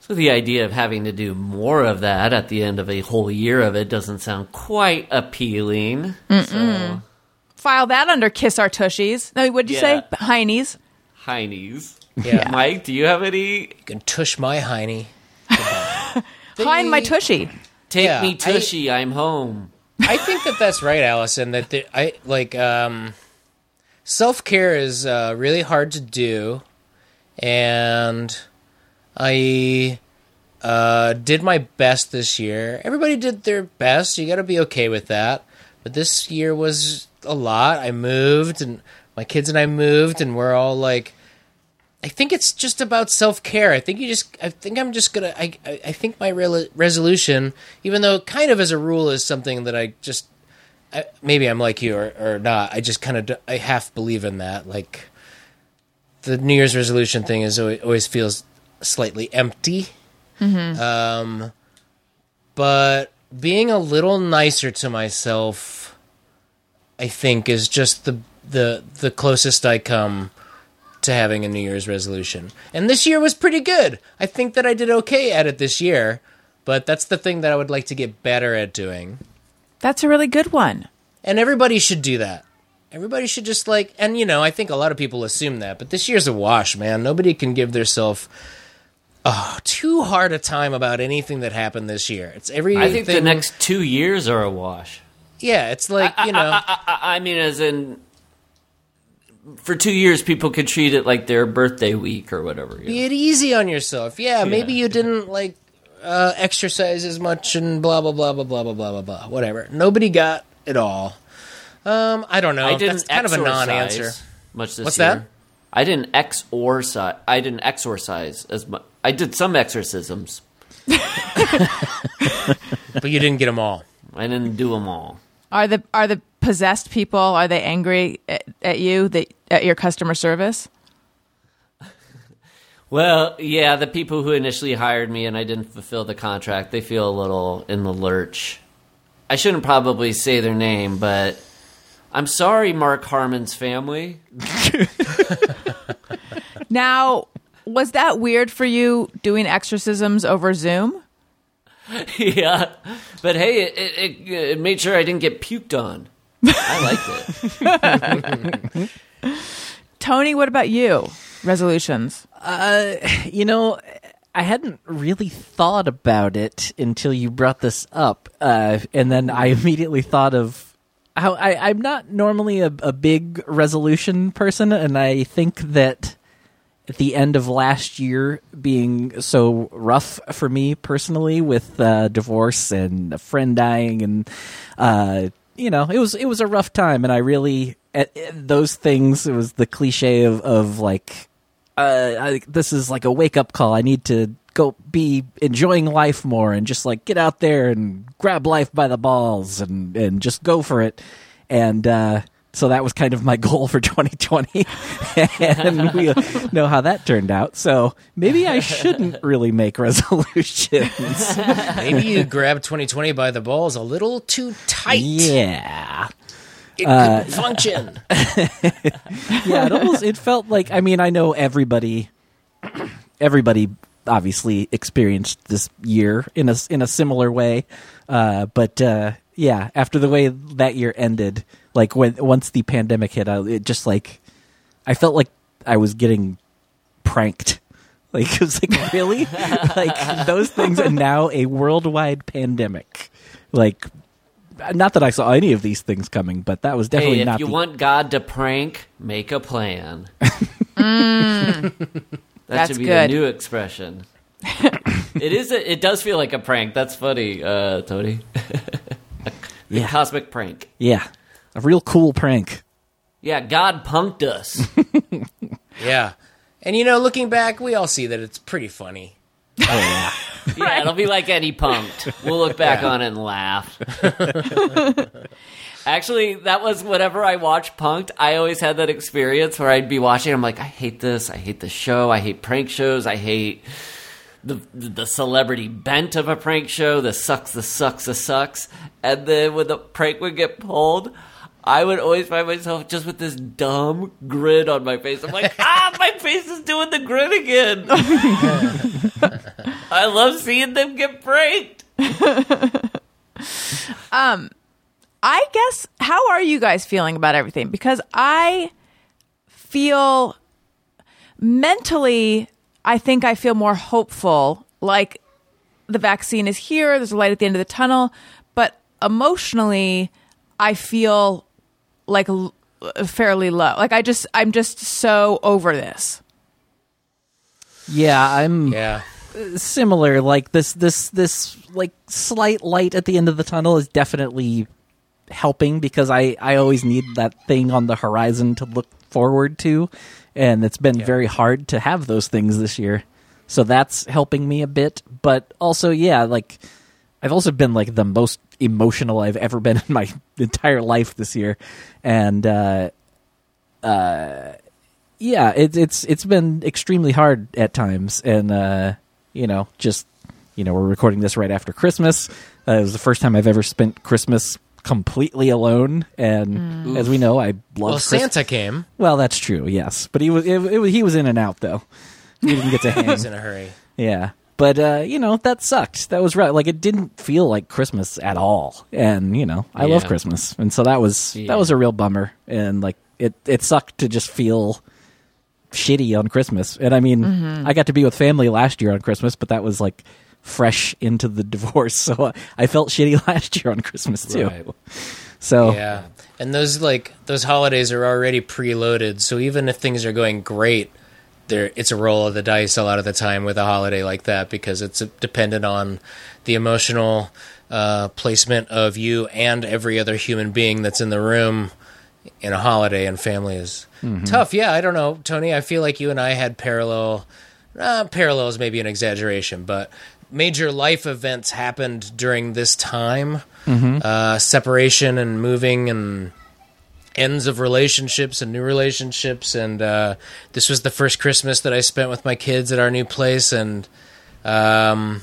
So the idea of having to do more of that at the end of a whole year of it doesn't sound quite appealing. So File that under Kiss Our Tushies. No, what'd you Yeah. say? Heinies. heinies. Yeah. Mike, do you have any? You can tush my hiney. Hein my tushy. Take Yeah, me I- tushy, I'm home. I think that that's right, Allison. That the, I like um, self care is uh, really hard to do, and I Uh, did my best this year. Everybody did their best. You got to be okay with that. But this year was a lot. I moved, and my kids and I moved, and we're all like. I think it's just about self care. I think you just. I think I'm just gonna. I. I, I think my rel resolution, even though kind of as a rule is something that I just. I, maybe I'm like you or, or not. I just kind of. I half believe in that. Like, the New Year's resolution thing is always, always feels slightly empty. Um, but being a little nicer to myself, I think, is just the the the closest I come to having a New Year's resolution. And this year was pretty good. I think that I did okay at it this year, but that's the thing that I would like to get better at doing. That's a really good one. And everybody should do that. Everybody should just like, and you know, I think a lot of people assume that, but this year's a wash, man. Nobody can give themselves oh, too hard a time about anything that happened this year. It's every. I think the next two years are a wash. Yeah, it's like you know, I, I mean, as in, for two years, people could treat it like their birthday week or whatever. you know? be it easy on yourself. Yeah, maybe you didn't like uh, exercise as much and blah blah blah blah blah blah blah blah blah. Whatever. Nobody got it all. Um, I don't know. I didn't That's kind of a non-answer. much this What's year. that? I didn't exorcise. I didn't exorcise as much. I did some exorcisms. But you didn't get them all. I didn't do them all. Are the are the possessed people are they angry at, at you that at your customer service? Well, yeah, the people who initially hired me and I didn't fulfill the contract, they feel a little in the lurch. I shouldn't probably say their name, but I'm sorry, Mark Harmon's family. Now, was that weird for you doing exorcisms over Zoom? yeah, but hey, it, it, it, it made sure I didn't get puked on. I liked it. Tony, what about you? Resolutions. you know, I hadn't really thought about it until you brought this up, uh, and then I immediately thought of how I, I'm not normally a, a big resolution person, and I think that at the end of last year being so rough for me personally with uh, divorce and a friend dying and uh, you know it was it was a rough time. And I really at, at those things it was the cliche of of like uh, I, this is like a wake up call. I need to go be enjoying life more and just like get out there and grab life by the balls and and just go for it. And uh so that was kind of my goal for 2020 and we know how that turned out. So maybe i shouldn't really make resolutions. Maybe you grabbed 2020 by the balls a little too tight. yeah. It couldn't function. yeah it almost it felt like i mean i know everybody everybody obviously experienced this year in a in a similar way. Uh but uh yeah after the way that year ended like when once the pandemic hit I, it just like i felt like i was getting pranked like it was like really like those things are now a worldwide pandemic like not that i saw any of these things coming but that was definitely hey, if not you the, want God to prank, make a plan. that That's should be good. the new expression. it is. A, it does feel like a prank. That's funny, uh, Tony. the Yeah. cosmic prank. yeah a real cool prank Yeah, God punked us. Yeah. And you know, looking back, we all see that it's pretty funny. Oh, yeah, yeah, it'll be like Eddie punked. We'll look back on it and laugh. Actually, that was whenever I watched Punked, I always had that experience where I'd be watching. I'm like, I hate this. I hate the show. I hate prank shows. I hate the the celebrity bent of a prank show. The sucks. The sucks. The sucks. And then when the prank would get pulled. I would always find myself just with this dumb grin on my face. I'm like, ah, my face is doing the grin again. I love seeing them get pranked. I guess how are you guys feeling about everything? Because I feel mentally I think I feel more hopeful like the vaccine is here, there's a light at the end of the tunnel, but emotionally I feel like l- fairly low. Like I just I'm just so over this. Yeah, I'm. Yeah. similar like this this this like slight light at the end of the tunnel is definitely helping because i i always need that thing on the horizon to look forward to and it's been very hard to have those things this year so that's helping me a bit but also yeah like i've also been like the most emotional i've ever been in my entire life this year and uh yeah, it, it's it's been extremely hard at times, and uh, you know, just you know, we're recording this right after Christmas. Uh, it was the first time I've ever spent Christmas completely alone, and as we know, I love Well, Christ- Santa came. Well, that's true, yes, but he was it, it, he was in and out though. He didn't get to hang. He's in a hurry. Yeah. But uh, you know, that sucked. That was right. Like it didn't feel like Christmas at all. And, you know, I love Christmas. And so that was Yeah. that was a real bummer. And like it it sucked to just feel shitty on Christmas. And I mean, I got to be with family last year on Christmas, but that was like fresh into the divorce. So I felt shitty last year on Christmas too. Right. So Yeah. And those like those holidays are already preloaded, so even if things are going great, there it's a roll of the dice a lot of the time with a holiday like that because it's dependent on the emotional uh, placement of you and every other human being that's in the room in a holiday and family is tough. Yeah, I don't know, Tony. I feel like you and I had parallel. Uh, parallels maybe an exaggeration, but major life events happened during this time. Uh, separation and moving and ends of relationships and new relationships and uh, this was the first christmas that i spent with my kids at our new place and um,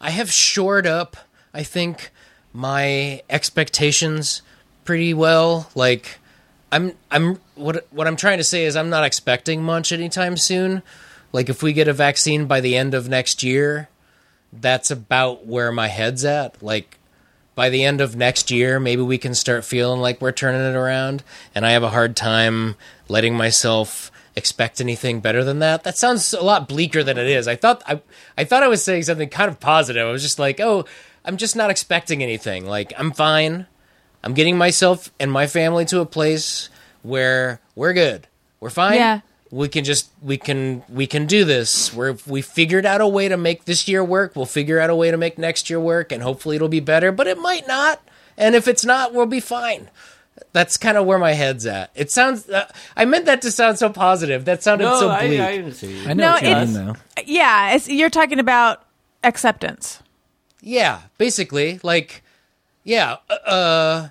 i have shored up i think my expectations pretty well. Like i'm i'm what what i'm trying to say is i'm not expecting much anytime soon. Like if we get a vaccine by the end of next year that's about where my head's at. Like by the end of next year, maybe we can start feeling like we're turning it around. And I have a hard time letting myself expect anything better than that. That sounds a lot bleaker than it is. I thought I, I thought I was saying something kind of positive. I was just like, oh, I'm just not expecting anything. Like I'm fine. I'm getting myself and my family to a place where we're good. We're fine. Yeah. We can just we can we can do this. We're we figured out a way to make this year work. We'll figure out a way to make next year work, and hopefully it'll be better. But it might not. And if it's not, we'll be fine. That's kind of where my head's at. It sounds. Uh, I meant that to sound so positive. That sounded No, so I, bleak. I understand. I know No, it's- mean though. Yeah, it's, you're talking about acceptance. Yeah, basically, like, yeah, uh, uh,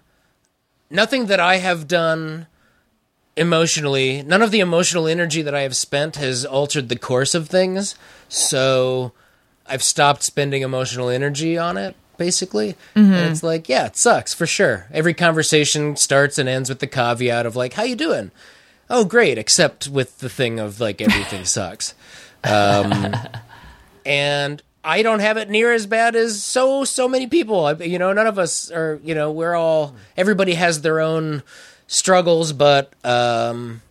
nothing that I have done emotionally, none of the emotional energy that I have spent has altered the course of things. So I've stopped spending emotional energy on it, basically. And it's like, yeah, it sucks for sure. Every conversation starts and ends with the caveat of like, "How you doing?" Oh, great, except with the thing of like everything sucks. Um, and I don't have it near as bad as so so many people. I, you know, none of us are. You know, we're all. Everybody has their own struggles, but um,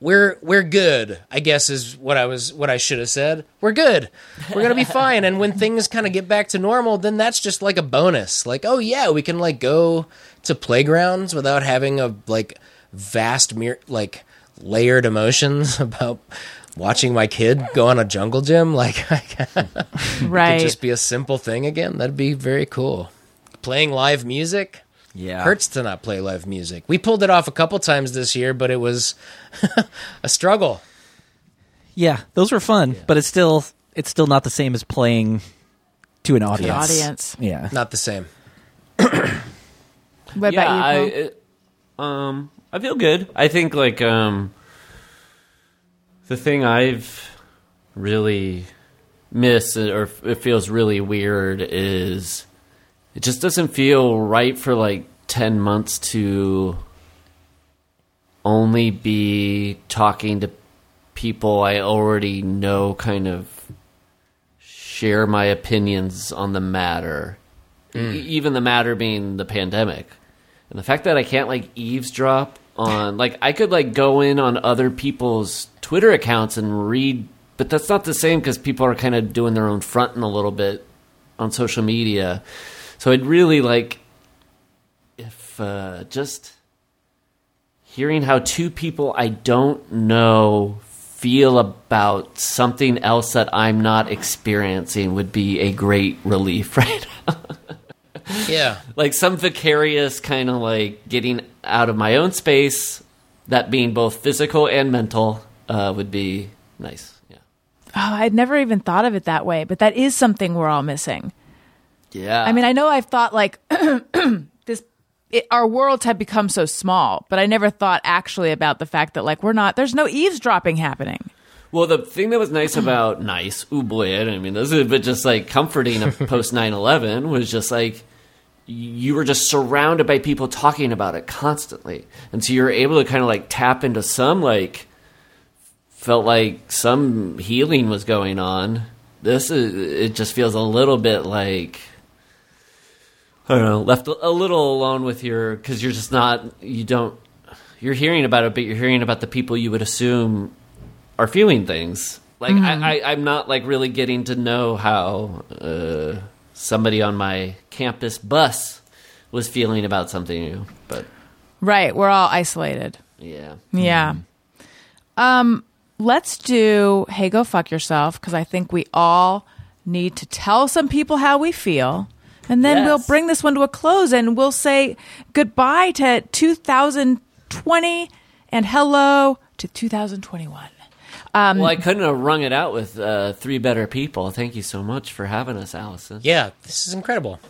we're we're good. I guess is what I was what I should have said. We're good. We're gonna be fine. And when things kind of get back to normal, then that's just like a bonus. Like, oh yeah, we can like go to playgrounds without having a like vast like layered emotions about watching my kid go on a jungle gym like I can Right. just be a simple thing again that'd be very cool playing live music Yeah. hurts to not play live music we pulled it off a couple times this year but it was a struggle Yeah, those were fun, but it's still it's still not the same as playing to an audience. audience. Yeah. not the same What yeah, about you, Paul? it- um, I feel good. I think like um, the thing I've really missed or it feels really weird is it just doesn't feel right for like ten months to only be talking to people I already know, kind of share my opinions on the matter, E- mm. even the matter being the pandemic. And the fact that I can't like eavesdrop on like I could like go in on other people's Twitter accounts and read, but that's not the same because people are kind of doing their own fronting a little bit on social media. So I'd really like if uh, just hearing how two people I don't know feel about something else that I'm not experiencing would be a great relief right now. Yeah. like some vicarious kind of like getting out of my own space, that being both physical and mental, uh, would be nice. Yeah. Oh, I'd never even thought of it that way, but that is something we're all missing. Yeah. I mean, I know I've thought like this. It, our worlds have become so small, but I never thought actually about the fact that like we're not. There's no eavesdropping happening. Well, the thing that was nice about nice, ooh boy, I don't mean this, is- but just like comforting of post 9 11 was just like you were just surrounded by people talking about it constantly. And so you were able to kind of like tap into some like, felt like some healing was going on. This is, it just feels a little bit like, I don't know, left a little alone with your, because you're just not, you don't, you're hearing about it, but you're hearing about the people you would assume are feeling things. Like I, I, I'm not like really getting to know how uh, somebody on my campus bus was feeling about something new. But Right, we're all isolated. yeah, Yeah. Um, let's do hey go fuck yourself because I think we all need to tell some people how we feel. And then Yes. we'll bring this one to a close and we'll say goodbye to 2020 and hello to 2021. well, I couldn't have rung it out with uh, three better people. Thank you so much for having us, Allison. Yeah. This is incredible.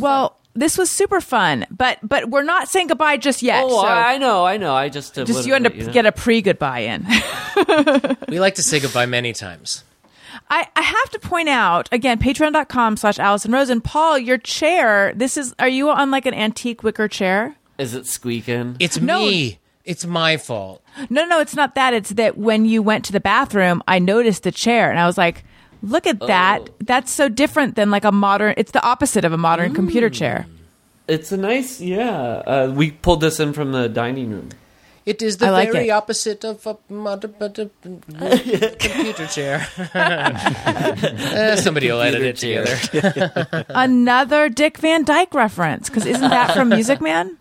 Well, this was super fun, but but we're not saying goodbye just yet. Oh, so I I know, I know. I just uh, just you had to let know. get a pre goodbye in. We like to say goodbye many times. I, I have to point out again, patreon.com slash Allison Rosen. Paul, your chair, this is are you on like an antique wicker chair? Is it squeaking? It's No. me. It's my fault. No, no, it's not that. It's that when you went to the bathroom, I noticed the chair and I was like, look at that. Oh. That's so different than like a modern it's the opposite of a modern computer chair. It's a nice, yeah. Uh, we pulled this in from the dining room. It is the like very it. opposite of a mod- mod- computer chair. Eh, somebody will edit it Computer together. Another Dick Van Dyke reference. Because isn't that from Music Man?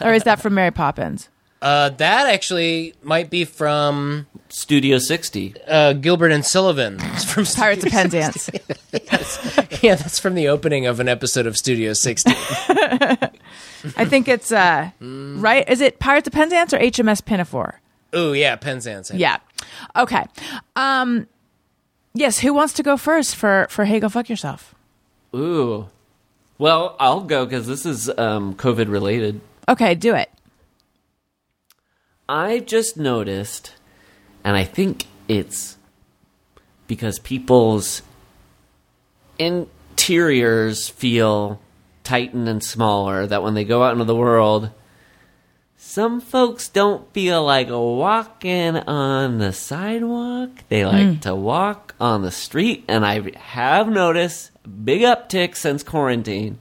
Or is that from Mary Poppins? Uh, that actually might be from Studio 60. uh, Gilbert and Sullivan. It's from Pirates of Studio Penzance. 60. Yeah, that's from the opening of an episode of Studio 60. I think it's uh right. Is it Pirates of Penzance or HMS Pinafore? Oh yeah, Penzance. Yeah. Okay. Um yes, who wants to go first for for Hey Go Fuck Yourself? Ooh. Well, I'll go because this is um, COVID related. Okay, do it. I've just noticed, and I think it's because people's interiors feel tightened and smaller, that when they go out into the world, some folks don't feel like walking on the sidewalk. They like hmm. to walk on the street, and I have noticed big uptick since quarantine.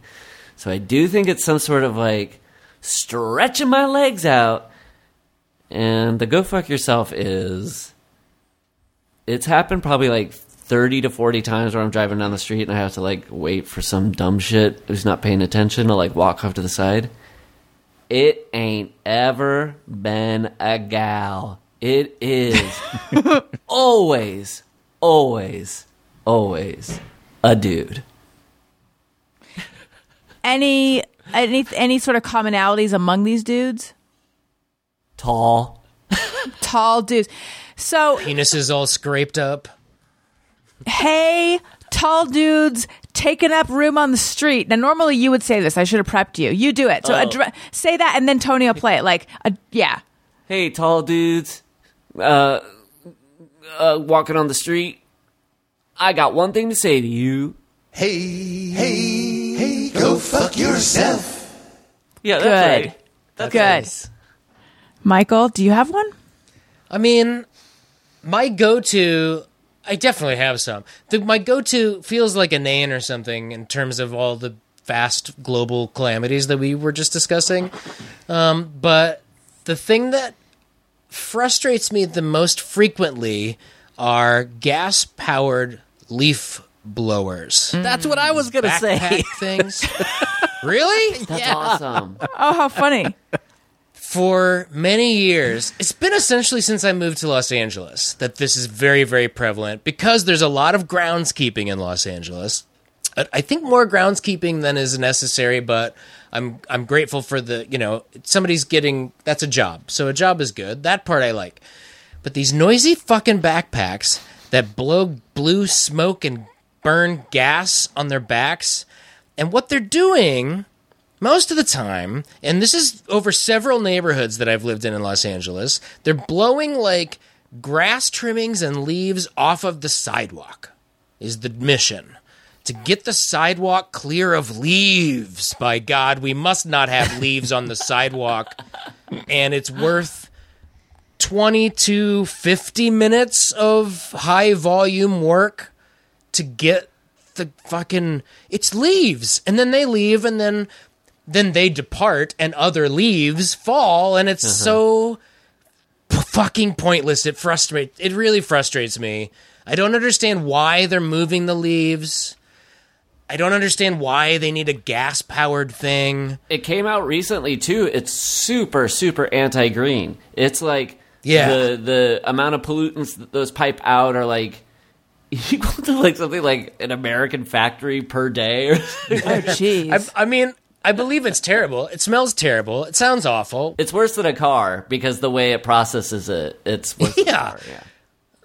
So I do think it's some sort of like stretching my legs out. And the go fuck yourself is it's happened probably like 30 to 40 times where I'm driving down the street and I have to like wait for some dumb shit who's not paying attention to like walk off to the side. It ain't ever been a gal. It is always, always, always a dude. Any any any sort of commonalities among these dudes? Tall. Tall dudes. So Penis is all scraped up. Hey, tall dudes taking up room on the street. Now, normally you would say this. I should have prepped you. You do it. So Oh. addre- say that, and then Tony will play it. Like, uh, yeah. Hey, tall dudes. Uh, uh, walking on the street. I got one thing to say to you. Hey, hey, hey, go fuck yourself. Yeah, that's Good. right. That's Good. nice. Michael, do you have one? I mean, my go-to, I definitely have some. The, my go-to feels like a nan or something in terms of all the vast global calamities that we were just discussing. Um, but the thing that frustrates me the most frequently are gas-powered leaf blowers. That's what I was gonna Backpack say. things. really? That's awesome. Oh, how funny. For many years, it's been essentially since I moved to Los Angeles that this is very, very prevalent because there's a lot of groundskeeping in Los Angeles. I think more groundskeeping than is necessary, but I'm I'm grateful for the you know somebody's getting that's a job, so a job is good. That part I like, but these noisy fucking backpacks that blow blue smoke and burn gas on their backs, and what they're doing most of the time, and this is over several neighborhoods that I've lived in in Los Angeles, they're blowing like grass trimmings and leaves off of the sidewalk. Is the mission to get the sidewalk clear of leaves? By God, we must not have leaves on the sidewalk, and it's worth 20 to 50 minutes of high volume work to get the fucking it's leaves and then they leave and then then they depart and other leaves fall and it's uh-huh. so p- fucking pointless it frustrates it really frustrates me i don't understand why they're moving the leaves i don't understand why they need a gas powered thing It came out recently too. It's super, super anti-green. It's like Yeah. the the amount of pollutants that those pipe out are like equal to like something like an American factory per day. Or Oh, jeez. I, I mean i believe it's terrible it smells terrible it sounds awful it's worse than a car because the way it processes it, it's worse than a Yeah. car, yeah.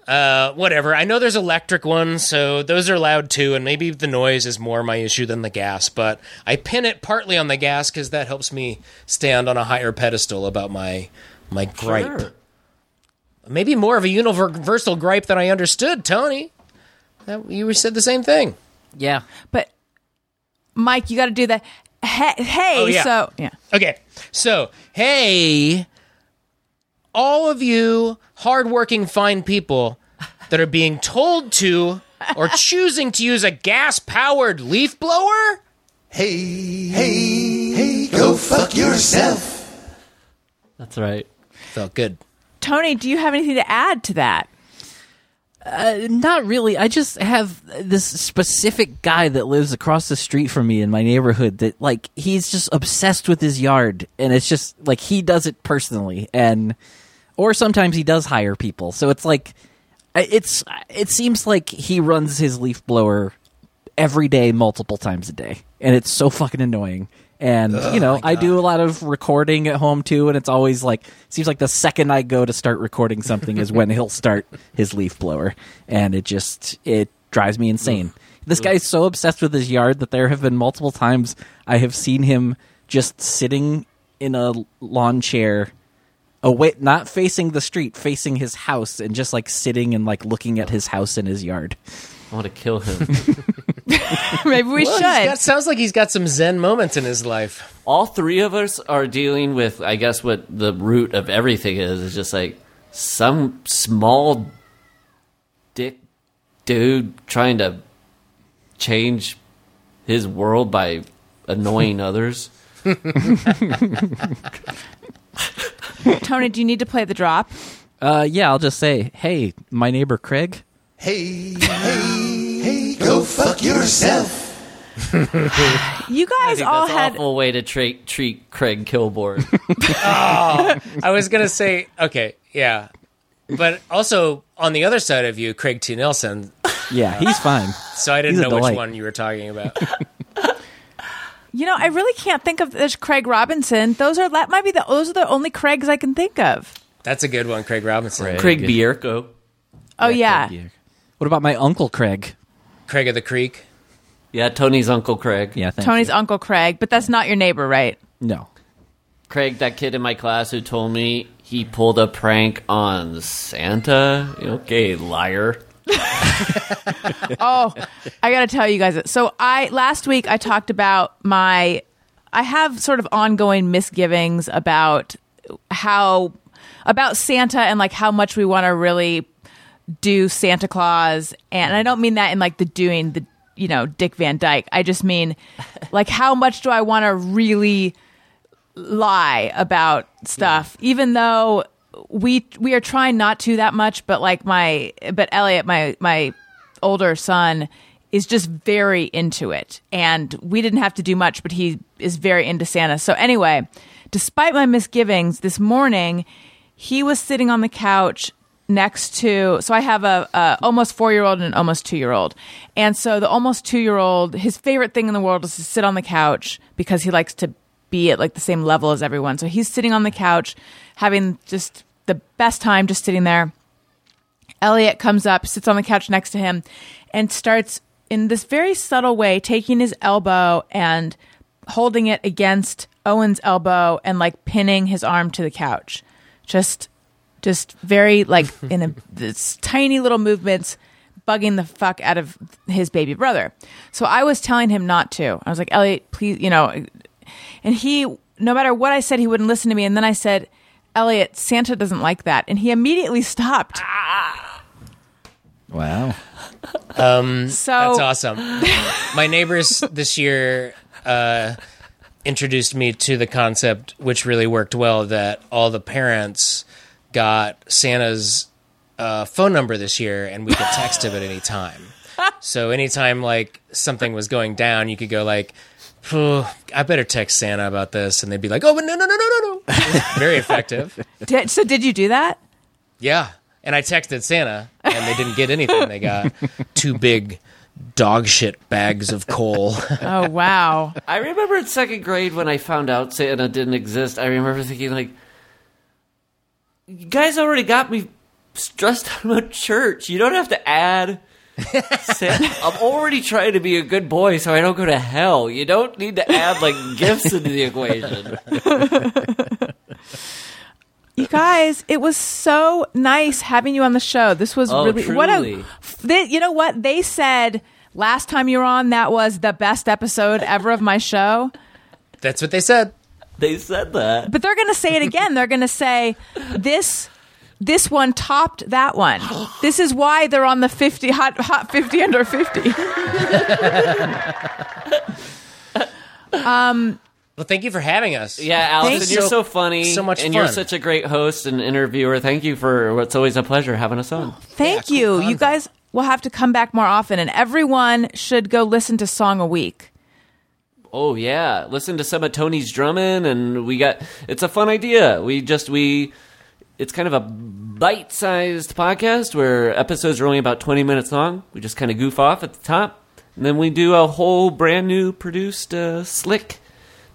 Uh, whatever. I know there's electric ones, so those are loud too, and maybe the noise is more my issue than the gas. But I pin it partly on the gas because that helps me stand on a higher pedestal about my my gripe. Sure. Maybe more of a universal gripe than I understood, Tony. That, you said the same thing. Yeah. but Mike, you got to do that. Hey, hey Oh, yeah. so yeah. Okay, so hey, all of you hardworking, fine people that are being told to or choosing to use a gas-powered leaf blower. Hey, hey, hey, go fuck yourself. That's right. Felt good. Tony, do you have anything to add to that? Uh, not really. I just have this specific guy that lives across the street from me in my neighborhood that like he's just obsessed with his yard and it's just like he does it personally and or sometimes he does hire people. So it's like it's it seems like he runs his leaf blower every day multiple times a day and it's so fucking annoying. And you know, I do a lot of recording at home too, and it's always like seems like the second I go to start recording something is when he'll start his leaf blower, and it just it drives me insane. This guy's so obsessed with his yard that there have been multiple times I have seen him just sitting in a lawn chair away not facing the street facing his house and just like sitting and like looking at his house and his yard I want to kill him. Maybe we Well, should. got, sounds like he's got some Zen moments in his life. All three of us are dealing with, I guess, what the root of everything is. Is just like some small dick dude trying to change his world by annoying others. Tony, do you need to play the drop? uh yeah i'll just say hey my neighbor craig Hey, hey, hey, go fuck yourself. You I guys think all that's an had awful way to treat treat Craig Kilborn. Oh, I was gonna say, okay, yeah, but also on the other side of you, Craig T. Nelson. yeah he's fine So I didn't He's know which one you were talking about. You know, I really can't think of there's Craig Robinson. Those are that might be the those are the only Craigs I can think of. That's a good one, Craig Robinson. Craig Bierko. Oh yeah. what about my uncle craig Craig of the Creek. Yeah, Tony's uncle Craig. yeah thank Tony's you. uncle Craig, but that's not your neighbor, right? no Craig, that kid in my class who told me he pulled a prank on Santa. Okay, liar. Oh, I got to tell you guys. So I last week I talked about my I have sort of ongoing misgivings about how about Santa and like how much we want to really do Santa Claus and I don't mean that in like the doing the you know Dick Van Dyke. I just mean like how much do I want to really lie about stuff? Even though we we are trying not to that much but like my but Elliot my my older son is just very into it. And we didn't have to do much but he is very into Santa. So anyway despite my misgivings, this morning he was sitting on the couch next to. So I have a, a almost four year old and an almost two year old, and so the almost two year old, his favorite thing in the world is to sit on the couch because he likes to be at like the same level as everyone. So he's sitting on the couch, having just the best time, just sitting there. Elliot comes up, sits on the couch next to him, and starts in this very subtle way taking his elbow and holding it against Owen's elbow and like pinning his arm to the couch. Just just very like in a this tiny little movements bugging the fuck out of his baby brother. So I was telling him not to. I was like, "Elliot, please, you know." And he no matter what I said he wouldn't listen to me and then I said, "Elliot, Santa doesn't like that." And he immediately stopped. Wow. Um, So That's awesome. My neighbors this year uh, introduced me to the concept, which really worked well, that all the parents got Santa's uh, phone number this year, and we could text him at any time. So anytime like something was going down, you could go like, "I better text Santa about this," and they'd be like, "Oh, but no, no, no, no, no, no!" Very effective. Did, so did you do that? Yeah. And I texted Santa, and they didn't get anything. They got two big dog shit bags of coal. Oh wow. I remember in second grade when I found out Santa didn't exist. I remember thinking like, "You guys already got me stressed out about church. You don't have to add." Santa. I'm already trying to be a good boy so I don't go to hell. You don't need to add like gifts into the equation. You guys, it was so nice having you on the show. This was Oh, really what a. They, you know what they said last time you were on? That was the best episode ever of my show. That's what they said. They said that. But they're going to say it again. They're going to say this. This one topped that one. This is why they're on the fifty hot hot fifty under fifty. um Well, thank you for having us. Yeah, Allison, Thank you're you. so funny. So much And you're such a great host and interviewer. Thank you for what's always a pleasure having us on. Thank cool you. You guys will have to come back more often, and everyone should go listen to Song a Week. Oh yeah, listen to some of Tony's drumming, and we got. It's a fun idea. We just we. It's kind of a bite-sized podcast where episodes are only about twenty minutes long. We just kind of goof off at the top, and then we do a whole brand new produced, uh, slick,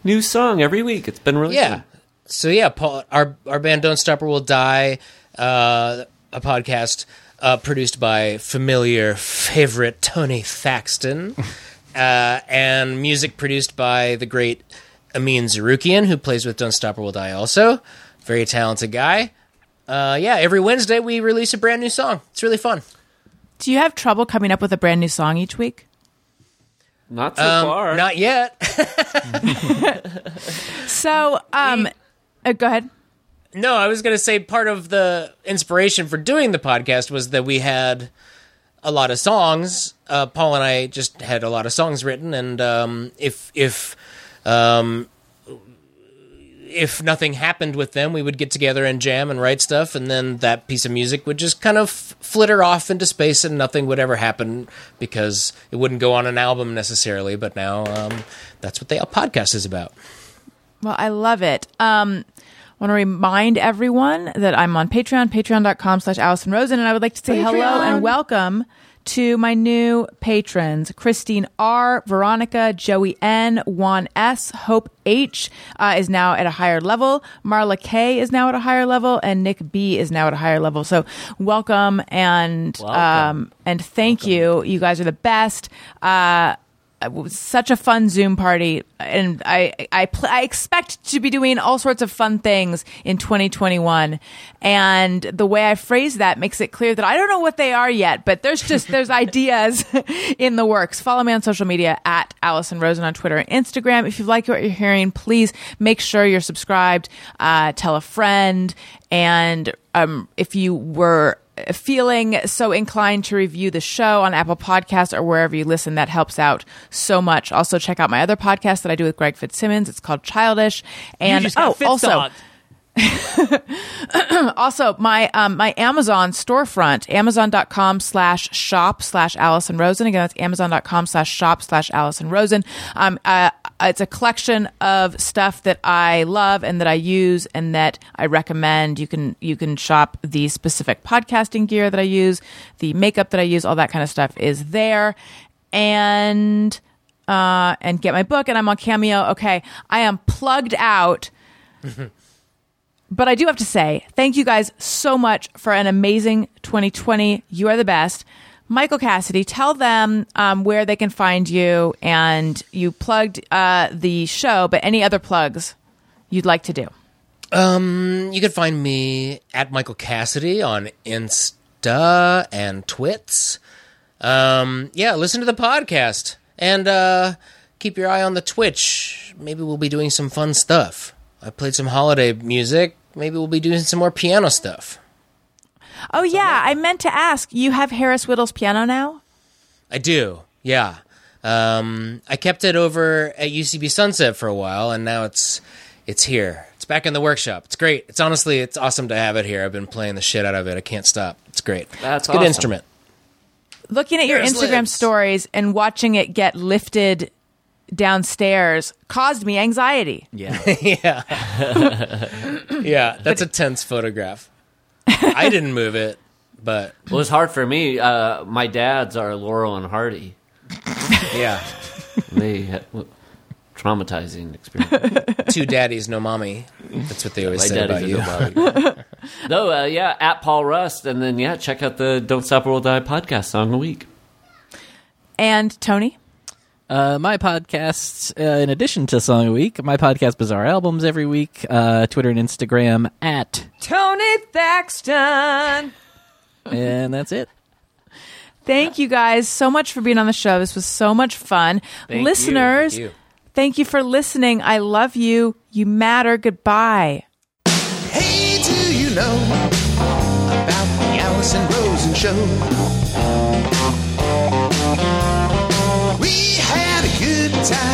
new song every week. It's been really Yeah. fun. So yeah, Paul, our our band Don't Stop or We'll Die, uh, a podcast uh, produced by familiar favorite Tony Thaxton, uh, and music produced by the great Amin Zarukian, who plays with Don't Stop or We'll Die. Also, very talented guy. Uh, yeah, every Wednesday we release a brand new song. It's really fun. Do you have trouble coming up with a brand new song each week? Not so Um, far. Not yet. So, um, uh, go ahead. No, I was going to say part of the inspiration for doing the podcast was that we had a lot of songs. Uh, Paul and I just had a lot of songs written, and um, if if um, if nothing happened with them, we would get together and jam and write stuff, and then that piece of music would just kind of flitter off into space, and nothing would ever happen because it wouldn't go on an album necessarily. But now um, that's what the podcast is about. Well, I love it. Um, I want to remind everyone that I'm on Patreon, patreon.com slash Allison Rosen, and I would like to say hello and welcome to my new patrons Christine R, Veronica, Joey N, Juan S, Hope H uh, is now at a higher level, Marla K is now at a higher level, and Nick B is now at a higher level. So welcome and Welcome. um, and thank you. You guys are the best. Uh, was such a fun Zoom party, and I I, pl- I expect to be doing all sorts of fun things in 2021. And the way I phrase that makes it clear that I don't know what they are yet, but there's just there's ideas in the works. Follow me on social media at Allison Rosen on Twitter and Instagram. If you like what you're hearing, please make sure you're subscribed. Uh, tell a friend, and um, if you were feeling so inclined to review the show on Apple Podcasts or wherever you listen, that helps out so much. Also, check out my other podcast that I do with Greg Fitzsimmons. It's called Childish. And oh, also, also my um, my Amazon storefront, amazon.com slash shop slash Allison Rosen. Again, that's amazon.com slash shop slash Allison Rosen. Um, uh, it's a collection of stuff that I love and that I use and that I recommend. You can you can shop the specific podcasting gear that I use, the makeup that I use, all that kind of stuff is there, and uh, and get my book. And I'm on Cameo. Okay, I am plugged out. But I do have to say, thank you guys so much for an amazing 2020. You are the best. Michael Cassidy, tell them um, where they can find you. And you plugged uh, the show, but any other plugs you'd like to do? You can find me at Michael Cassidy on Insta and Twits. Um, yeah, listen to the podcast and uh, keep your eye on the Twitch. Maybe we'll be doing some fun stuff. I played some holiday music. Maybe we'll be doing some more piano stuff. Oh, yeah. I meant to ask you have Harris Wittels' piano now? I do, yeah. Um, I kept it over at UCB Sunset for a while, and now it's it's here. It's back in the workshop. It's great. It's honestly, it's awesome to have it here. I've been playing the shit out of it. I can't stop. It's great. That's it's a good awesome. instrument. Looking at your Instagram lives. stories and watching it get lifted downstairs caused me anxiety. Yeah. Yeah, yeah. that's a tense photograph. I didn't move it, but Well, it's hard for me. Uh, my dads are Laurel and Hardy. yeah, They had, traumatizing experience. two daddies, no mommy. That's what they always My say about daddy's you. a nobody. no, uh, yeah, at Paul Rust, and then yeah, check out the "Don't Stop or We'll Die" podcast song a week. And Tony? Uh, my podcasts, uh, in addition to Song of the Week, my podcast Bizarre Albums every week, uh, Twitter and Instagram at, Tony Thaxton. and that's it. Thank you guys so much for being on the show. This was so much fun. Thank you. Listeners, Thank you. thank you for listening. I love you. You matter. Goodbye. Hey, do you know about the Allison Rosen show? Time,